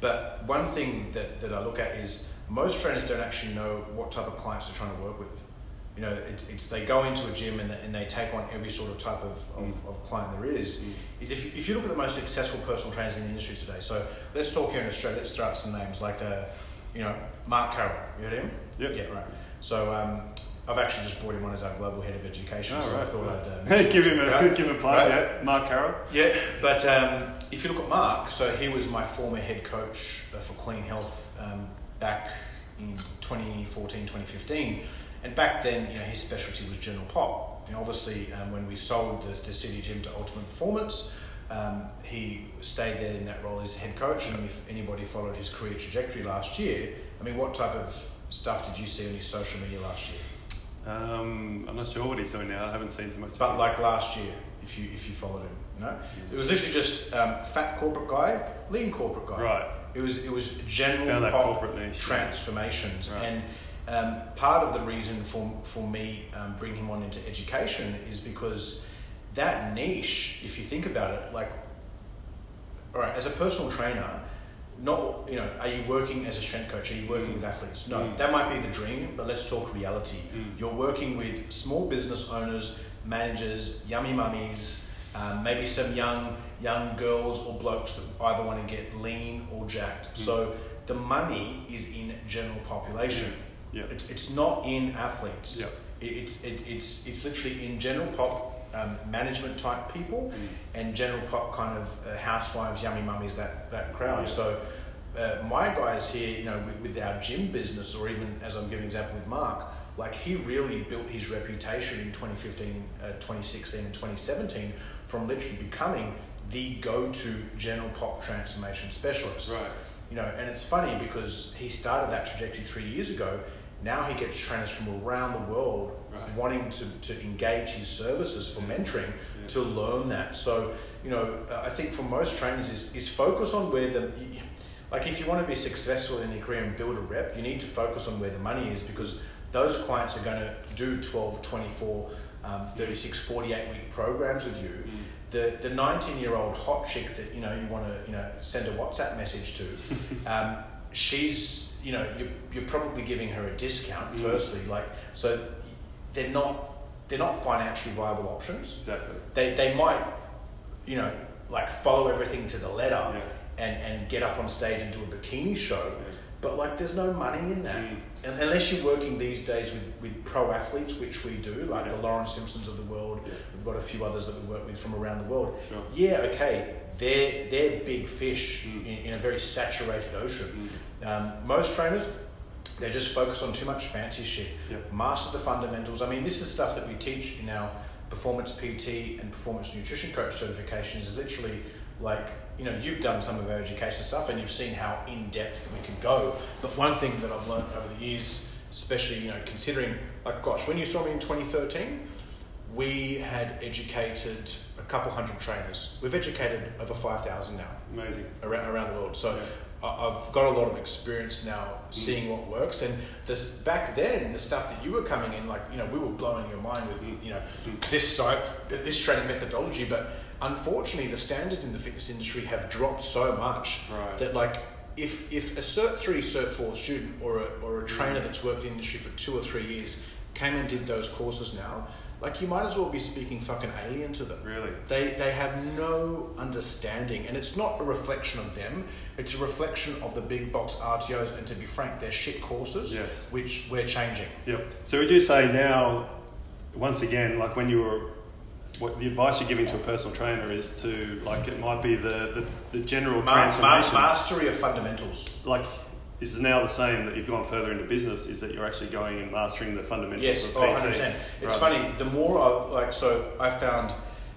but one thing that, that I look at is most trainers don't actually know what type of clients they're trying to work with. You know, it's, it's they go into a gym and, they- and they take on every sort of type of, of, of client there is. Mm. Is if you, if you look at the most successful personal trainers in the industry today. So let's talk here in Australia. Let's throw out some names like, uh, you know, Mark Carroll. You heard him? Yep. Yeah, right. So um, I've actually just brought him on as our global head of education. Oh, so I right. thought I'd um, give him a Right? give him a plug, Right? yeah. Mark Carroll. Yeah, but um, if you look at Mark, so he was my former head coach uh, for Clean Health um, back in 2014, 2015. And back then, you know, his specialty was general pop. And obviously, um, when we sold the, the City Gym to Ultimate Performance, um, he stayed there in that role as head coach. And if anybody followed his career trajectory last year, I mean, what type of stuff did you see on his social media last year? Um, I'm not sure what he's doing now. I haven't seen too much. But like last year, if you if you followed him, no, it was literally just um, fat corporate guy, lean corporate guy. Right. It was it was general Found pop corporate niche, yeah. transformations, Right. and um, part of the reason for for me um, bringing him on into education is because that niche, if you think about it, like, all right, as a personal trainer, not you know, are you working as a strength coach? Are you working with athletes? No, Mm. that might be the dream, but let's talk reality. Mm. You're working with small business owners, managers, yummy mummies, um, maybe some young young girls or blokes that either want to get lean or jacked. So the money is in general population. Yeah. It's, it's not in athletes. Yeah. It, it's it, it's it's literally in general pop um, management type people and general pop kind of uh, housewives, yummy mummies, that that crowd. Yeah. So uh, my guys here, you know, with, with our gym business, or even as I'm giving an example with Mark, like he really built his reputation in 2015, uh, 2016, and 2017 from literally becoming the go-to general pop transformation specialist. Right. You know, and it's funny because he started that trajectory three years ago. Now he gets trainers from around the world Right. wanting to, to engage his services for mentoring to learn that. So, you know, uh, I think for most trainers is, is focus on where the, like if you want to be successful in your career and build a rep, you need to focus on where the money is because those clients are going to do 12, 24, um, 36, 48 week programs with you. The, the 19 year old hot chick that, you know, you want to, you know, send a WhatsApp message to, um, she's, you know, you're, you're probably giving her a discount Mm. firstly. Like, so they're not, they're not financially viable options Exactly. they, they might, you know, like follow everything to the letter Yeah. and, and get up on stage and do a bikini show. Yeah. But like, there's no money in that. Mm. And unless you're working these days with, with pro athletes, which we do, like Yeah. the Lauren Simpsons of the world, we've got a few others that we work with from around the world. Sure. Yeah, okay, they're, they're big fish Mm. in, in a very saturated ocean. Um, most trainers, they just focus on too much fancy shit. Yep. Master the fundamentals. I mean, this is stuff that we teach in our performance PT and performance nutrition coach certifications. Is literally like you know you've done some of our education stuff and you've seen how in depth we can go. But one thing that I've learned over the years, especially you know considering like gosh, when you saw me in 2013, we had educated couple hundred trainers. We've educated over 5,000 now Amazing. around, around the world. So Yeah. I've got a lot of experience now seeing what works. And this, back then, the stuff that you were coming in, like, you know, we were blowing your mind with, mm. you know, mm. this site, this training methodology. But unfortunately, the standards in the fitness industry have dropped so much Right. that, like, if, if a Cert 3, Cert 4 student or a, or a trainer mm. that's worked in the industry for two or three years came and did those courses now, like, you might as well be speaking fucking alien to them. Really. They, they have no understanding, and it's not a reflection of them. It's a reflection of the big box RTOs, and to be frank, they're shit courses, Yes. which we're changing. Yep. So would you say now, once again, like when you were, what the advice you're giving to a personal trainer is to like it might be the the, the general Ma- ma- transformation. mastery of fundamentals. like is now the same that you've gone further into business is that you're actually going and mastering the fundamentals Yes, of oh, PT. 100%. It's Right. funny, the more I, like, so I found,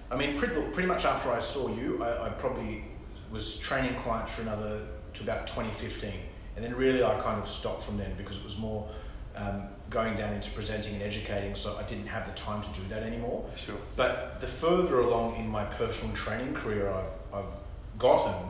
I mean, pretty, look, pretty much after I saw you, I, I probably was training clients for another, to about 2015. And then really I kind of stopped from then because it was more um, going down into presenting and educating, so I didn't have the time to do that anymore. Sure. But the further along in my personal training career I've, I've gotten,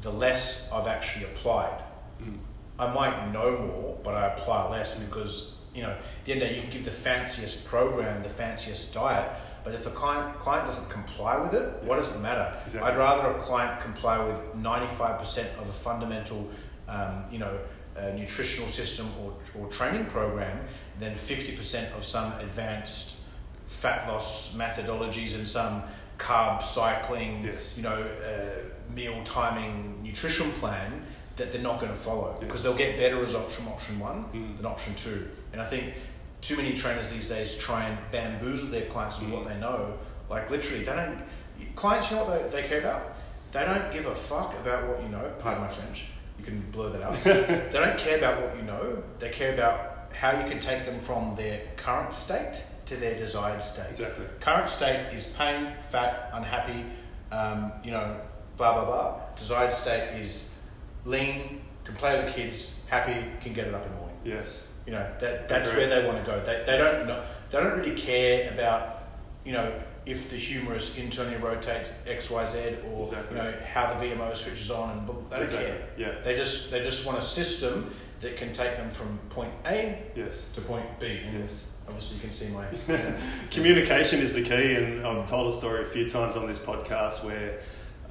the less I've actually applied. Mm. I might know more, but I apply less because, you know, at the end of the day, you can give the fanciest program, the fanciest diet, but if the client, client doesn't comply with it, what does it matter? Exactly. I'd rather a client comply with 95% of a fundamental, um, you know, uh, nutritional system or, or training program than 50% of some advanced fat loss methodologies and some carb cycling, Yes. you know, uh, meal timing nutrition plan that they're not going to follow Yeah. because they'll get better results from option one Mm. than option two. And I think too many trainers these days try and bamboozle their clients with what Mm. they know. Like literally, they don't. Clients, you know what they, they care about? They don't give a fuck about what you know. Pardon my French. You can blur that out. they don't care about what you know. They care about how you can take them from their current state to their desired state. Exactly. Current state is pain, fat, unhappy, um, you know, blah blah blah. Desired state is lean, can play with the kids, happy, can get it up in the morning. Yes. You know, that that's where they want to go. They, they don't know, they don't really care about, you know, if the humerus internally rotates X Y Z or Exactly. you know how the VMO switches on and they don't Exactly, care. yeah. They just they just want a system that can take them from point A Yes. to point B. And Yes. obviously you can see my Communication is the key, and I've told a story a few times on this podcast where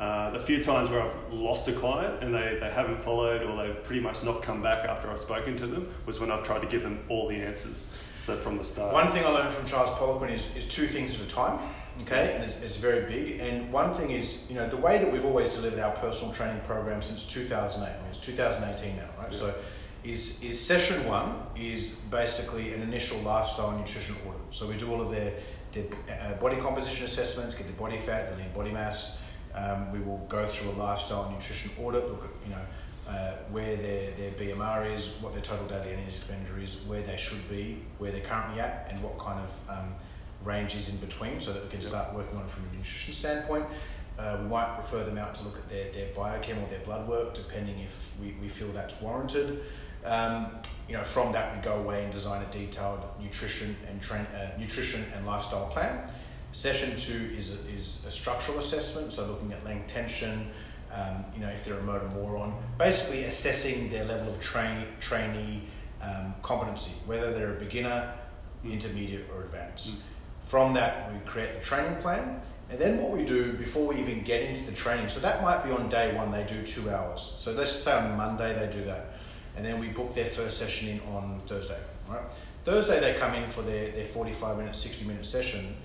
uh, the few times where I've lost a client and they, they haven't followed or they've pretty much not come back after I've spoken to them was when I've tried to give them all the answers. So from the start. One thing I learned from Charles Poliquin is, is two things at a time, okay, and it's, it's very big. And one thing is, you know, the way that we've always delivered our personal training program since 2008, I mean, it's 2018 now, right? Yeah. So, is, is session one is basically an initial lifestyle and nutrition audit. So we do all of their, their uh, body composition assessments, get their body fat, their lean body mass. Um, we will go through a lifestyle and nutrition audit, look at, you know, uh, where their, their BMR is, what their total daily energy expenditure is, where they should be, where they're currently at, and what kind of um, range is in between so that we can Yep. start working on it from a nutrition standpoint. Uh, we might refer them out to look at their, their biochem or their blood work, depending if we, we feel that's warranted. Um, you know, from that we go away and design a detailed nutrition and train, uh, nutrition and lifestyle plan. Session two is, is a structural assessment, so looking at length tension, um, you know, if they're a motor moron, basically assessing their level of train, trainee um, competency, whether they're a beginner, intermediate, or advanced. From that, we create the training plan, and then what we do before we even get into the training. So that might be on day one, they do two hours. So let's say on Monday they do that, and then we book their first session in on Thursday. Right? Thursday they come in for their, their 45 minute, 60 minute session.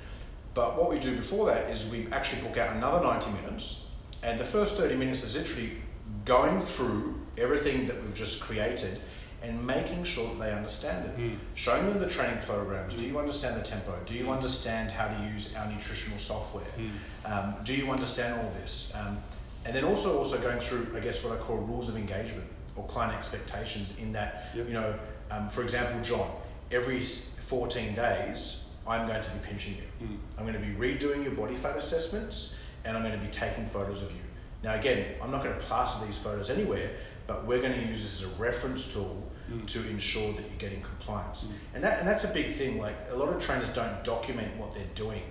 But what we do before that is we actually book out another 90 minutes, and the first 30 minutes is literally going through everything that we've just created and making sure that they understand it. Mm. Showing them the training programs. Do you understand the tempo? Do you understand how to use our nutritional software? Mm. Um, do you understand all this? Um, and then also also going through, I guess, what I call rules of engagement or client expectations. In that, Yep. you know, um, for example, John, every 14 days, I'm going to be pinching you. Mm. I'm going to be redoing your body fat assessments, and I'm going to be taking photos of you. Now, again, I'm not going to plaster these photos anywhere, but we're going to use this as a reference tool Mm. to ensure that you're getting compliance. Mm. And that and that's a big thing. Like a lot of trainers don't document what they're doing.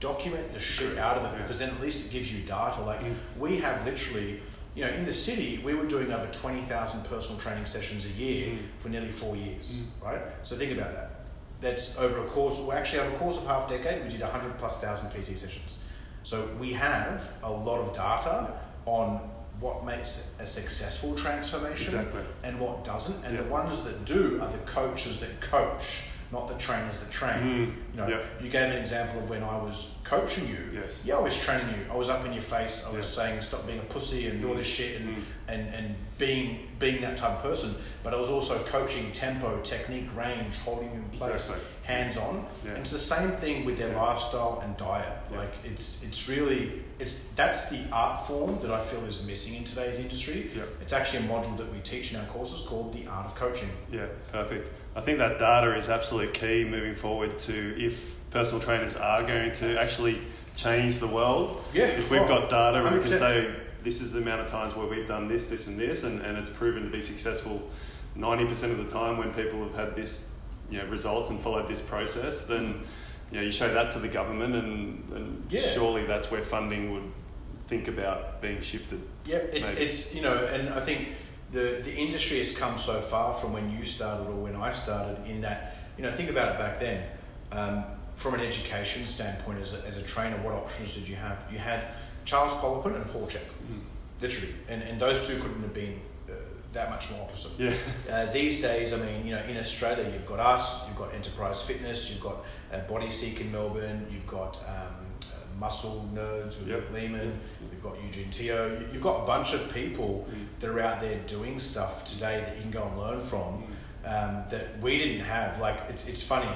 Document the shit out of it because then at least it gives you data. Like Mm. we have literally, you know, in the city, we were doing over twenty thousand personal training sessions a year Mm. for nearly four years. Mm. Right. So think about that. That's over a course. We actually over a course of half a decade, we did hundred plus thousand PT sessions. So we have a lot of data on what makes a successful transformation Exactly. and what doesn't. And Yeah. the ones that do are the coaches that coach, not the trainers that train. Mm. You know, Yeah. you gave an example of when I was coaching you. Yes. Yeah, I was training you. I was up in your face. I was Yeah. saying stop being a pussy and do all this shit and, Mm. and, and being being that type of person. But I was also coaching tempo, technique, range, holding you in place, Exactly. hands on. Yeah. And it's the same thing with their lifestyle and diet. Like it's it's really it's that's the art form that I feel is missing in today's industry. Yeah. It's actually a module that we teach in our courses called the art of coaching. Yeah, perfect. I think that data is absolute key moving forward to if personal trainers are going to actually change the world. Yeah, If we've got data and we can say this is the amount of times where we've done this, this, and this, and, and it's proven to be successful 90% of the time when people have had this you know, results and followed this process, then you, know, you show that to the government, and, and Yeah. surely that's where funding would think about being shifted. Yeah, it's Maybe. it's you know, and I think the the industry has come so far from when you started or when I started. In that, you know, think about it back then. Um, from an education standpoint, as a, as a trainer, what options did you have? You had Charles Poliquin and Paul Chek, Mm. literally, and and those two couldn't have been that much more opposite. Yeah. Uh, these days, I mean, you know, in Australia, you've got us, you've got Enterprise Fitness, you've got uh, Body Seek in Melbourne, you've got um, uh, Muscle Nerds with Yep. Lehman, you've got Eugene Teo, You- you've got a bunch of people Mm. that are out there doing stuff today that you can go and learn from Mm. um, that we didn't have. Like, it's, it's funny,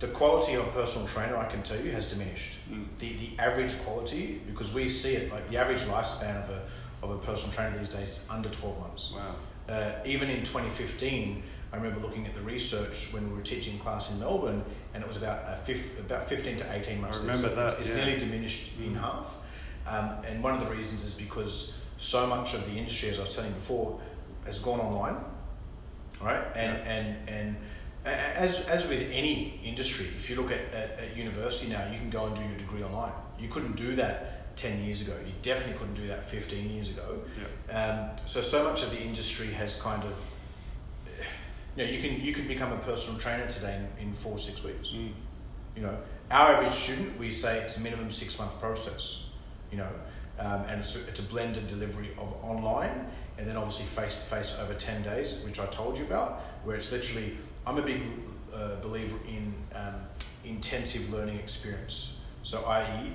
the quality of a personal trainer, I can tell you, has diminished. Mm. The, the average quality, because we see it, like the average lifespan of a, of a personal trainer these days is under 12 months. Wow. Uh, even in 2015, I remember looking at the research when we were teaching class in Melbourne, and it was about a fif- about 15 to 18 months. I remember So that, It's, yeah. nearly diminished in Mm. half, um, and one of the reasons is because so much of the industry, as I was telling you before, has gone online, right? And and and As, as with any industry, if you look at, at, at university now, you can go and do your degree online. You couldn't do that 10 years ago. You definitely couldn't do that 15 years ago. Um, so, so much of the industry has kind of, you know, you can, you can become a personal trainer today in, in four, six weeks. Mm. You know, our average student, we say it's a minimum six month process. You know, um, and it's a, it's a blended delivery of online and then obviously face to face over ten days, which I told you about, where it's literally. I'm a big uh, believer in um, intensive learning experience. So, i.e.,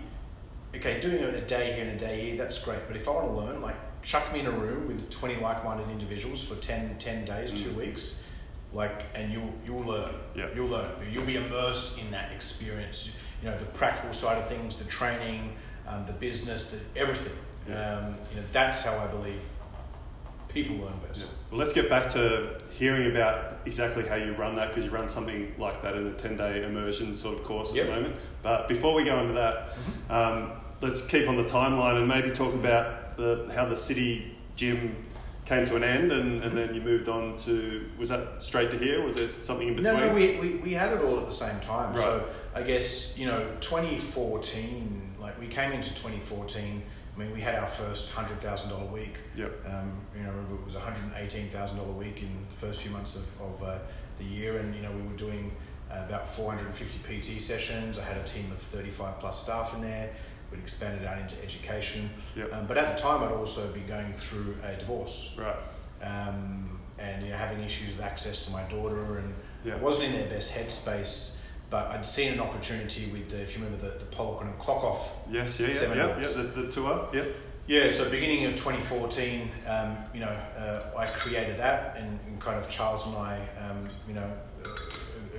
okay, doing a day here and a day here, that's great. But if I want to learn, like, chuck me in a room with 20 like-minded individuals for 10, 10 days, two weeks, like, and you'll you'll learn. Yeah. You'll learn. You'll be immersed in that experience. You know, the practical side of things, the training, um, the business, the everything. Yeah. Um, you know, that's how I believe people learn best. Yeah. Well, let's get back to hearing about exactly how you run that because you run something like that in a 10 day immersion sort of course Yep. at the moment. But before we go into that, Mm-hmm. um, let's keep on the timeline and maybe talk about the, how the city gym came to an end and, and then you moved on to, was that straight to here? Was there something in between? No, no, we, we, we had it all at the same time. So I guess, you know, 2014, like we came into 2014, I mean, we had our first $100,000 week. Yep. Um, you know, I remember it was $118,000 a week in the first few months of, of uh, the year, and, you know, we were doing uh, about 450 PT sessions. I had a team of 35 plus staff in there. We'd expanded out into education. Yep. Um, but at the time, I'd also be going through a divorce Right. um, and you know having issues with access to my daughter, and Yeah. I wasn't in their best headspace. But I'd seen an opportunity with, the, if you remember, the, the Poliquin Clock Off. Yes, yeah, yeah, yeah, yeah, the, the tour, yep. Yeah, so beginning of 2014, um, you know, uh, I created that, and, and kind of Charles and I, um, you know, uh,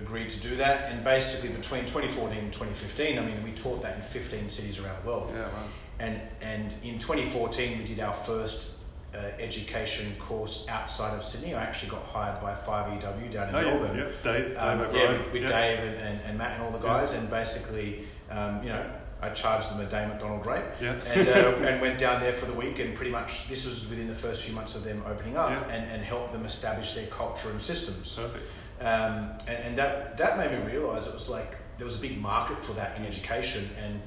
agreed to do that. And basically, between 2014 and 2015, I mean, we taught that in 15 cities around the world. Yeah, right. And and in 2014, we did our first uh, education course outside of Sydney. I actually got hired by 5EW down in Oh, Melbourne. yeah, Dave, Dave Um, yeah, with, with yeah. Dave and, and, and Matt and all the guys, and basically, um, you know, I charged them a day McDonald rate, Yeah. and uh, and went down there for the week, and pretty much this was within the first few months of them opening up, Yeah. and, and helped them establish their culture and systems. Perfect. Um, and, and that that made me realise it was like there was a big market for that in education, and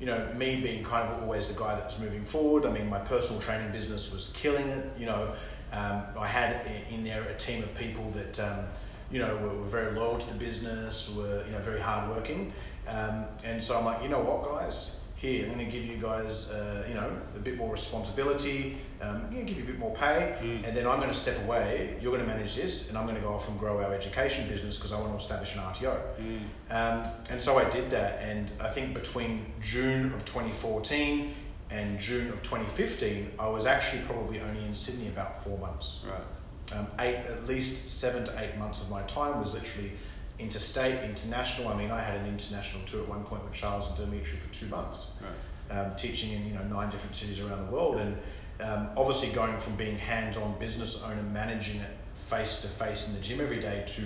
you know me being kind of always the guy that was moving forward. I mean, my personal training business was killing it. You know, um, I had in there a team of people that um, you know were, were very loyal to the business, were you know very hardworking, um, and so I'm like, you know what, guys. Here, I'm going to give you guys, uh, you know, a bit more responsibility. Um, I'm going to give you a bit more pay, Mm. and then I'm going to step away. You're going to manage this, and I'm going to go off and grow our education business because I want to establish an RTO. Mm. Um, and so I did that, and I think between June of 2014 and June of 2015, I was actually probably only in Sydney about four months. Right. Um, eight, at least seven to eight months of my time was literally interstate, international. I mean, I had an international tour at one point with Charles and Dimitri for two months Right. um, teaching in you know nine different cities around the world, and um, obviously going from being hands-on business owner, managing it face to face in the gym every day, to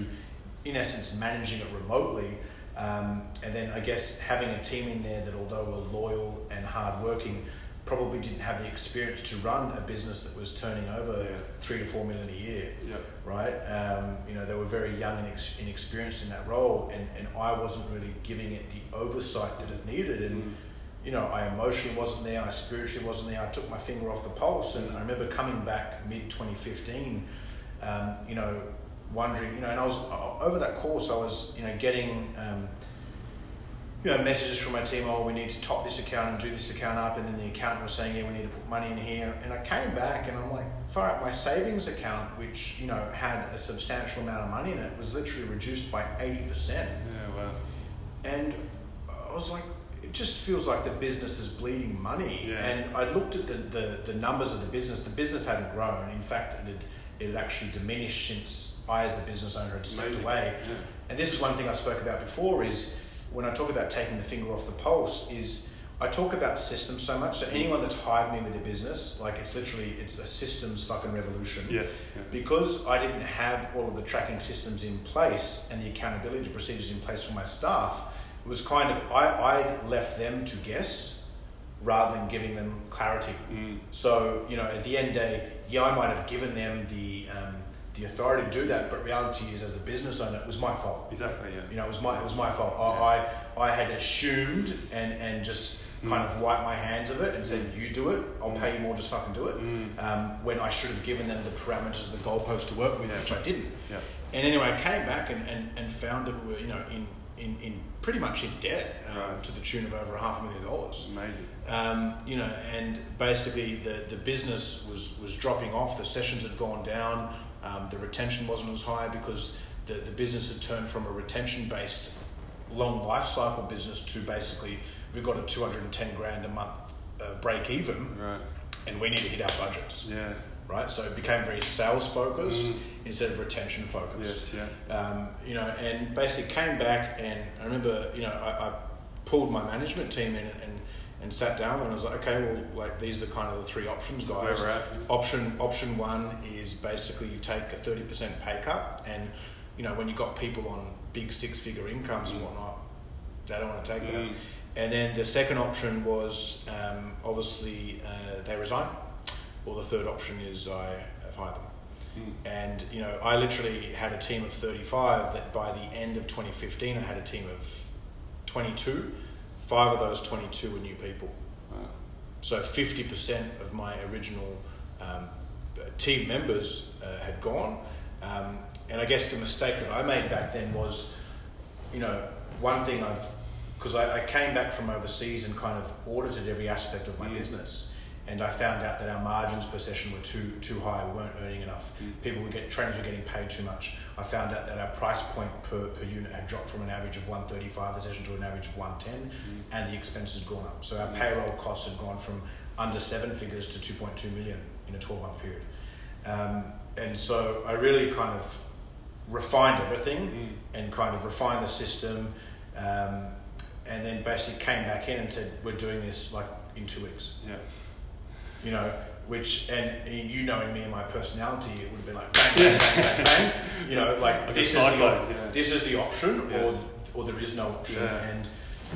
in essence managing it remotely, um, and then I guess having a team in there that although were loyal and hardworking, probably didn't have the experience to run a business that was turning over Yeah. three to four million a year right? Um, you know, they were very young and ex- inexperienced in that role, and, and I wasn't really giving it the oversight that it needed. And, Mm. you know, I emotionally wasn't there, I spiritually wasn't there, I took my finger off the pulse. And I remember coming back mid 2015, um, you know, wondering, you know, and I was over that course, I was, you know, getting. Um, you know, messages from my team, oh, we need to top this account and do this account up, and then the accountant was saying, yeah, we need to put money in here. And I came back and I'm like, far out, my savings account, which, you know, had a substantial amount of money in it, was literally reduced by 80%. Yeah, wow. And I was like, it just feels like the business is bleeding money. Yeah. And I looked at the, the, the numbers of the business. The business hadn't grown. In fact, it had, it had actually diminished since I, as the business owner, had stepped Amazing. away. Yeah. And this is one thing I spoke about before is when I talk about taking the finger off the pulse is I talk about systems so much. So anyone that's hired me with a business, like it's literally it's a systems fucking revolution. Yes. Yeah. Because I didn't have all of the tracking systems in place and the accountability procedures in place for my staff, it was kind of I, I'd left them to guess rather than giving them clarity. Mm. So, you know, at the end day, yeah, I might have given them the, um, the authority to do that. But reality is, as a business owner, it was my fault. Exactly. Yeah. You know, it was my it was my fault. I I, I had assumed and and just kind of wiped my hands of it and said, "You do it. I'll pay you more. Just fucking do it." Um, when I should have given them the parameters of the goalpost to work with, which I didn't. Yeah. And anyway, I came back and, and, and found that we were, you know, in, in, in pretty much in debt um, Right. to the tune of over a half a million dollars. Amazing. Um, you know, and basically the, the business was, was dropping off, the sessions had gone down, um, the retention wasn't as high because the, the business had turned from a retention based long life cycle business to basically we've got a 210 grand a month uh, break even Right. and we need to hit our budgets Yeah. right? So it became very sales focused instead of retention focused. Yes. Yeah. Um, you know, and basically came back and I remember, you know, I, I pulled my management team in and, and sat down and I was like, okay, well, like these are kind of the three options, guys. Option option one is basically you take a thirty percent pay cut, and you know when you got people on big six figure incomes and whatnot, they don't want to take Mm. that. And then the second option was um, obviously uh, they resign, or the third option is I fire them. And you know, I literally had a team of 35 that by the end of 2015, I had a team of 22. Five of those 22 were new people. Wow. So 50% of my original um, team members uh, had gone. Um, and I guess the mistake that I made back then was, you know, one thing I've, because I, I came back from overseas and kind of audited every aspect of my business. And I found out that our margins per session were too too high. We weren't earning enough. People were get trainers were getting paid too much. I found out that our price point per, per unit had dropped from an average of 135 a session to an average of 110, and the expenses had gone up. So our payroll costs had gone from under seven figures to 2.2 million in a 12 month period. Um, and so I really kind of refined everything and kind of refined the system, um, and then basically came back in and said, "We're doing this like in two weeks." Yeah. You know, which and you knowing me and my personality, it would have been like bang, bang, bang, bang, bang. You know, like, Like this is the op- yeah. this is the option, Yes. or or there is no option, Yeah. and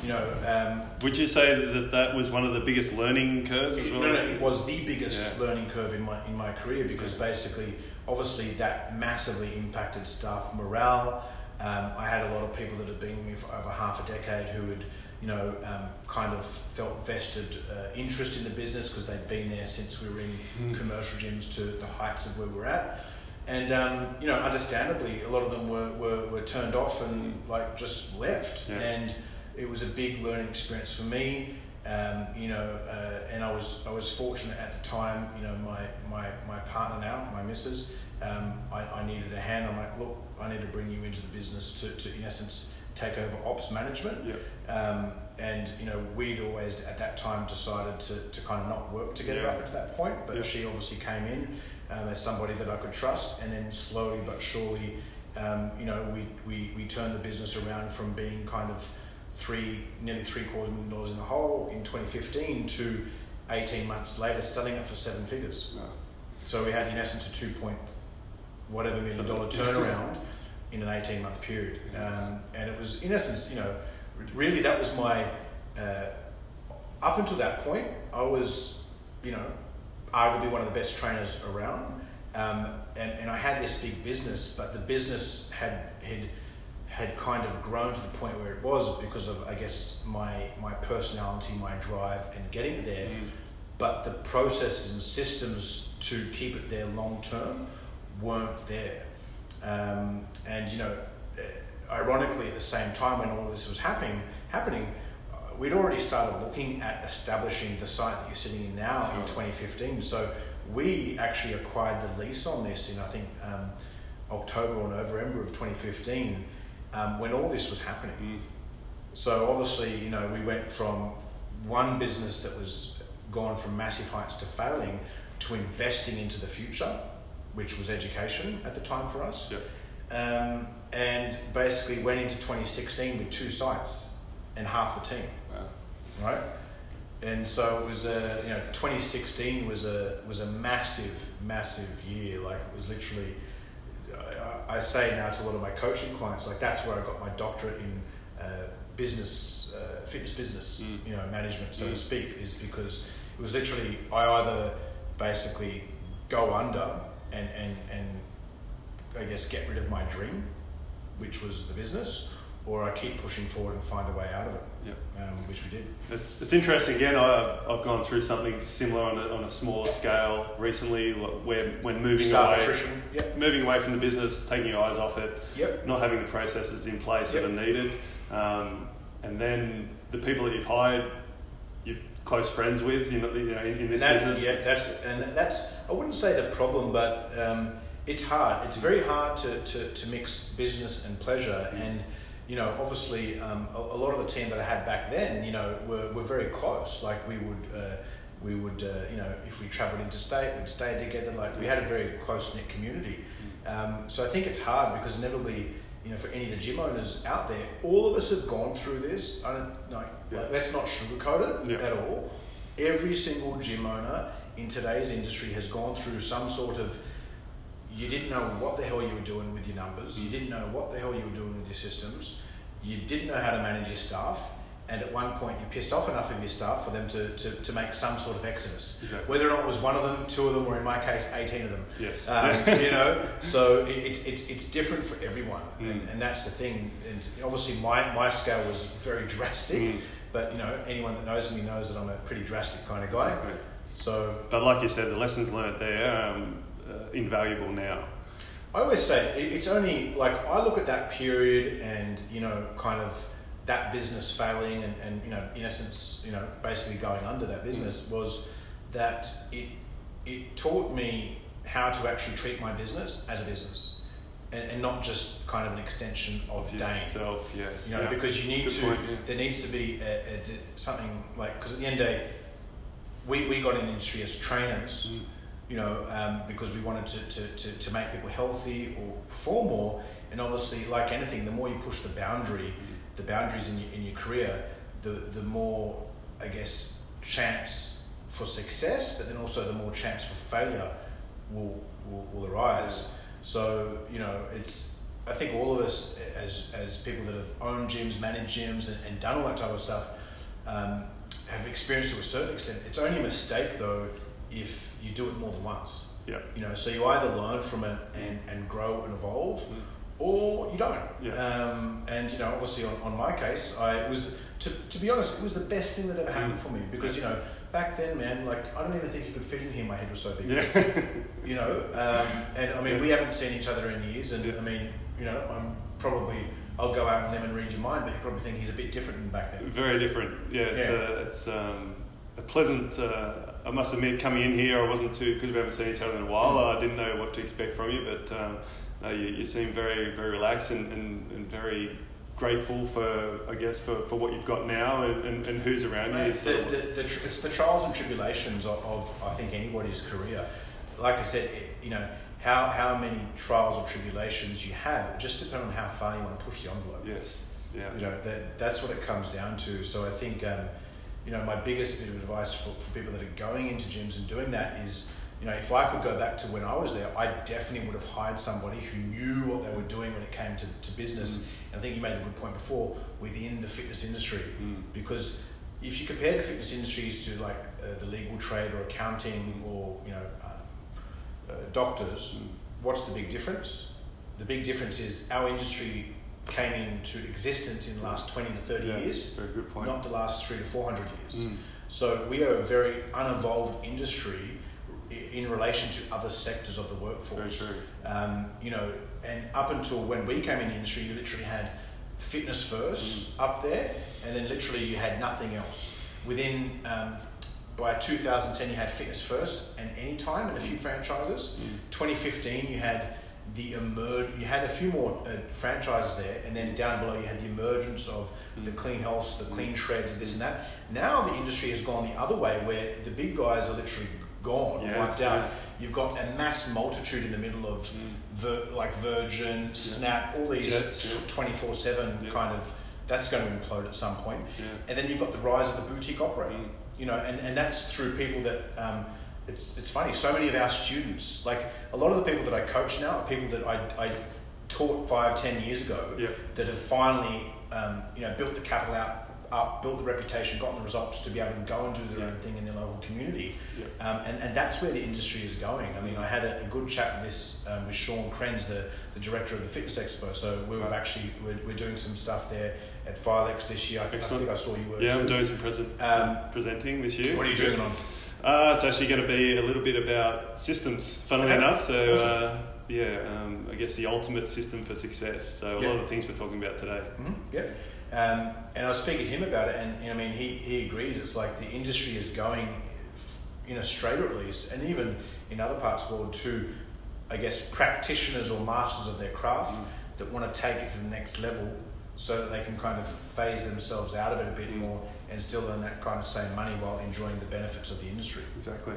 you know, um, Would you say that that was one of the biggest learning curves as it, well? no, no, it was the biggest Yeah. learning curve in my in my career because basically, obviously, that massively impacted staff morale. Um, I had a lot of people that had been with me for over half a decade who had, you know, um, kind of felt vested uh, interest in the business because they'd been there since we were in Hmm. commercial gyms to the heights of where we're at. And um, you know, understandably, a lot of them were, were, were turned off and like just left. Yeah. And it was a big learning experience for me. Um, you know, uh, and I was I was fortunate at the time. You know, my my, my partner now, my missus, um, I, I needed a hand. I'm like, look, I need to bring you into the business to, to in essence take over ops management. Um, and you know, we'd always at that time decided to, to kind of not work together Yeah. up to that point. But Yeah. she obviously came in um, as somebody that I could trust, and then slowly but surely, um, you know, we, we we turned the business around from being kind of three nearly three quarters million dollars in the hole in 2015 to 18 months later selling it for seven figures. Wow. So we had in essence a two point whatever million dollar turnaround in an 18 month period. Um, and it was in essence, you know, really that was my, uh, up until that point, I was, you know, arguably one of the best trainers around. Um, and, and I had this big business, but the business had, had, had kind of grown to the point where it was because of, I guess, my, my personality, my drive, and getting it there. But the processes and systems to keep it there long term weren't there. Um, and you know, uh, ironically, at the same time when all this was happening, happening, uh, we'd already started looking at establishing the site that you're sitting in now in 2015. So we actually acquired the lease on this in I think um, October or November of 2015 um, when all this was happening. So obviously, you know, we went from one business that was gone from massive heights to failing to investing into the future, which was education at the time for us. Yep. Um, and basically went into 2016 with two sites and half the team, Wow. right? And so it was a, you know, 2016 was a was a massive, massive year. Like it was literally, I, I say now to a lot of my coaching clients, like that's where I got my doctorate in uh, business, uh, fitness business, you know, management, so to speak, is because it was literally I either basically go under and and and I guess, get rid of my dream, which was the business, or I keep pushing forward and find a way out of it. Yep. Um, which we did. It's, it's interesting. Again, I, I've gone through something similar on a, on a smaller scale recently, where when moving Staff away, attrition. Yep. moving away from the business, taking your eyes off it, Yep. not having the processes in place that are needed, um, and then the people that you've hired, you're close friends with, you know, you know in, in this that- business. Yeah, that's and that's I wouldn't say the problem, but um, it's hard. It's very hard to, to, to mix business and pleasure. Mm. And you know, obviously, um, a, a lot of the team that I had back then, you know, were, were very close. Like we would. Uh, we would, uh, you know, if we travelled interstate, we'd stay together. Like we had a very close knit community. Um, so I think it's hard because inevitably, you know, for any of the gym owners out there, all of us have gone through this. I don't like, Yeah. like let's not sugarcoat it Yeah. at all. Every single gym owner in today's industry has gone through some sort of you didn't know what the hell you were doing with your numbers, you didn't know what the hell you were doing with your systems, you didn't know how to manage your staff, and at one point you pissed off enough of your staff for them to, to, to make some sort of exodus. Exactly. Whether or not it was one of them, two of them, or in my case, 18 of them. Yes. Um, you know, so it, it, it, it's different for everyone, and, Mm. and that's the thing. And obviously, my, my scale was very drastic, Mm. but you know, anyone that knows me knows that I'm a pretty drastic kind of guy. Exactly. So But like you said, the lessons learned there um, invaluable now. I always say it's only like I look at that period and you know kind of that business failing and, and you know in essence you know basically going under that business was that it it taught me how to actually treat my business as a business and, and not just kind of an extension of Of Dane. yourself, yes. You know, yeah. because you need Good to. point, yeah. There needs to be a, a something like because at the end of the day, we, we got in the industry as trainers. Mm. You know, um, because we wanted to, to, to, to make people healthy or perform more. And obviously, like anything, the more you push the boundary, the boundaries in your, in your career, the, the more, I guess, chance for success, but then also the more chance for failure will, will, will arise. So, you know, it's, I think all of us as, as people that have owned gyms, managed gyms, and, and done all that type of stuff, um, have experienced to a certain extent. It's only a mistake though if you do it more than once. Yeah. You know, so you either learn from it and, and grow and evolve, or you don't. Yeah. Um, and you know, obviously, on, on my case, I it was to, to be honest, it was the best thing that ever happened Mm. for me because you know, back then, man, like I don't even think you could fit in here. My head was so big. Yeah. You know, um, and I mean, Yeah. we haven't seen each other in years, and Yeah. I mean, you know, I'm probably I'll go out and limb and read your mind, but you probably think he's a bit different than back then. Very different. Yeah, it's, Yeah. A, it's um, a pleasant. Uh, I must admit, coming in here, I wasn't too because we haven't seen each other in a while. I didn't know what to expect from you, but um, no, you, you seem very, very relaxed and, and, and very grateful for, I guess, for, for what you've got now and, and, and who's around you. Mate, So, the, the, it's the trials and tribulations of, of I think anybody's career. Like I said, you know how how many trials or tribulations you have just depends on how far you want to push the envelope. yes, yeah, You know that that's what it comes down to. So I think um, you know my biggest bit of advice for, for people that are going into gyms and doing that is you know if I could go back to when I was there, I definitely would have hired somebody who knew what they were doing when it came to, to business. And I think you made a good point before within the fitness industry Mm. because if you compare the fitness industries to like uh, the legal trade or accounting or you know um, uh, doctors, what's the big difference? The big difference is our industry came into existence in the last 20 to 30 yeah, years, Very good point. not the last three to 400 years. Mm. So we are a very unevolved industry in relation to other sectors of the workforce. Very true. Um, you know, and up until when we came in the industry, you literally had fitness first up there, and then literally you had nothing else. Within um, by 2010, you had fitness first and anytime and a few franchises. 2015, you had the emerge. You had a few more uh, franchises there, and then down below you had the emergence of the clean health, the clean shreds, and this and that. Now the industry has gone the other way, where the big guys are literally gone, Yes, wiped out. yeah. You've got a mass multitude in the middle of Vir, like Virgin, Snap, all these twenty four seven kind of. That's going to implode at some point. Yeah. And then you've got the rise of the boutique operator. Mm. You know, and, and that's through people that. Um, it's, it's funny. So many of our students, like a lot of the people that I coach now, are people that I, I taught five, ten years ago, Yeah. that have finally, um, you know, built the capital out up, built the reputation, gotten the results to be able to go and do their own thing in their local community. Yeah. Um, and, and that's where the industry is going. I mean, I had a, a good chat with this um, with Sean Krenz, the, the director of the Fitness Expo. So we've Right. actually we're, we're doing some stuff there at Filex this year. I, think- I think I saw you were Yeah, too. I'm doing some present, Um, presenting this year. What are you doing on? Uh, it's actually going to be a little bit about systems, funnily Okay. enough. So, Awesome. uh, yeah, um, I guess the ultimate system for success. So, a Yeah. lot of the things we're talking about today. hmm Yeah. Um, and I was speaking to him about it, and know, I mean, he, he agrees. It's like the industry is going in Australia at least, and even in other parts of the world, to I guess practitioners or masters of their craft Mm. that want to take it to the next level, so that they can kind of phase themselves out of it a bit Mm. more and still earn that kind of same money while enjoying the benefits of the industry. Exactly.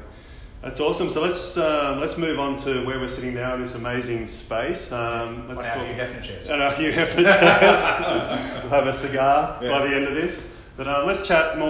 That's awesome. So let's um, let's move on to where we're sitting now in this amazing space. Um, let's On our Hugh Hefner chairs. And our Hugh Hefner chairs. we'll have a cigar Yeah. by the end of this. But um, let's chat more.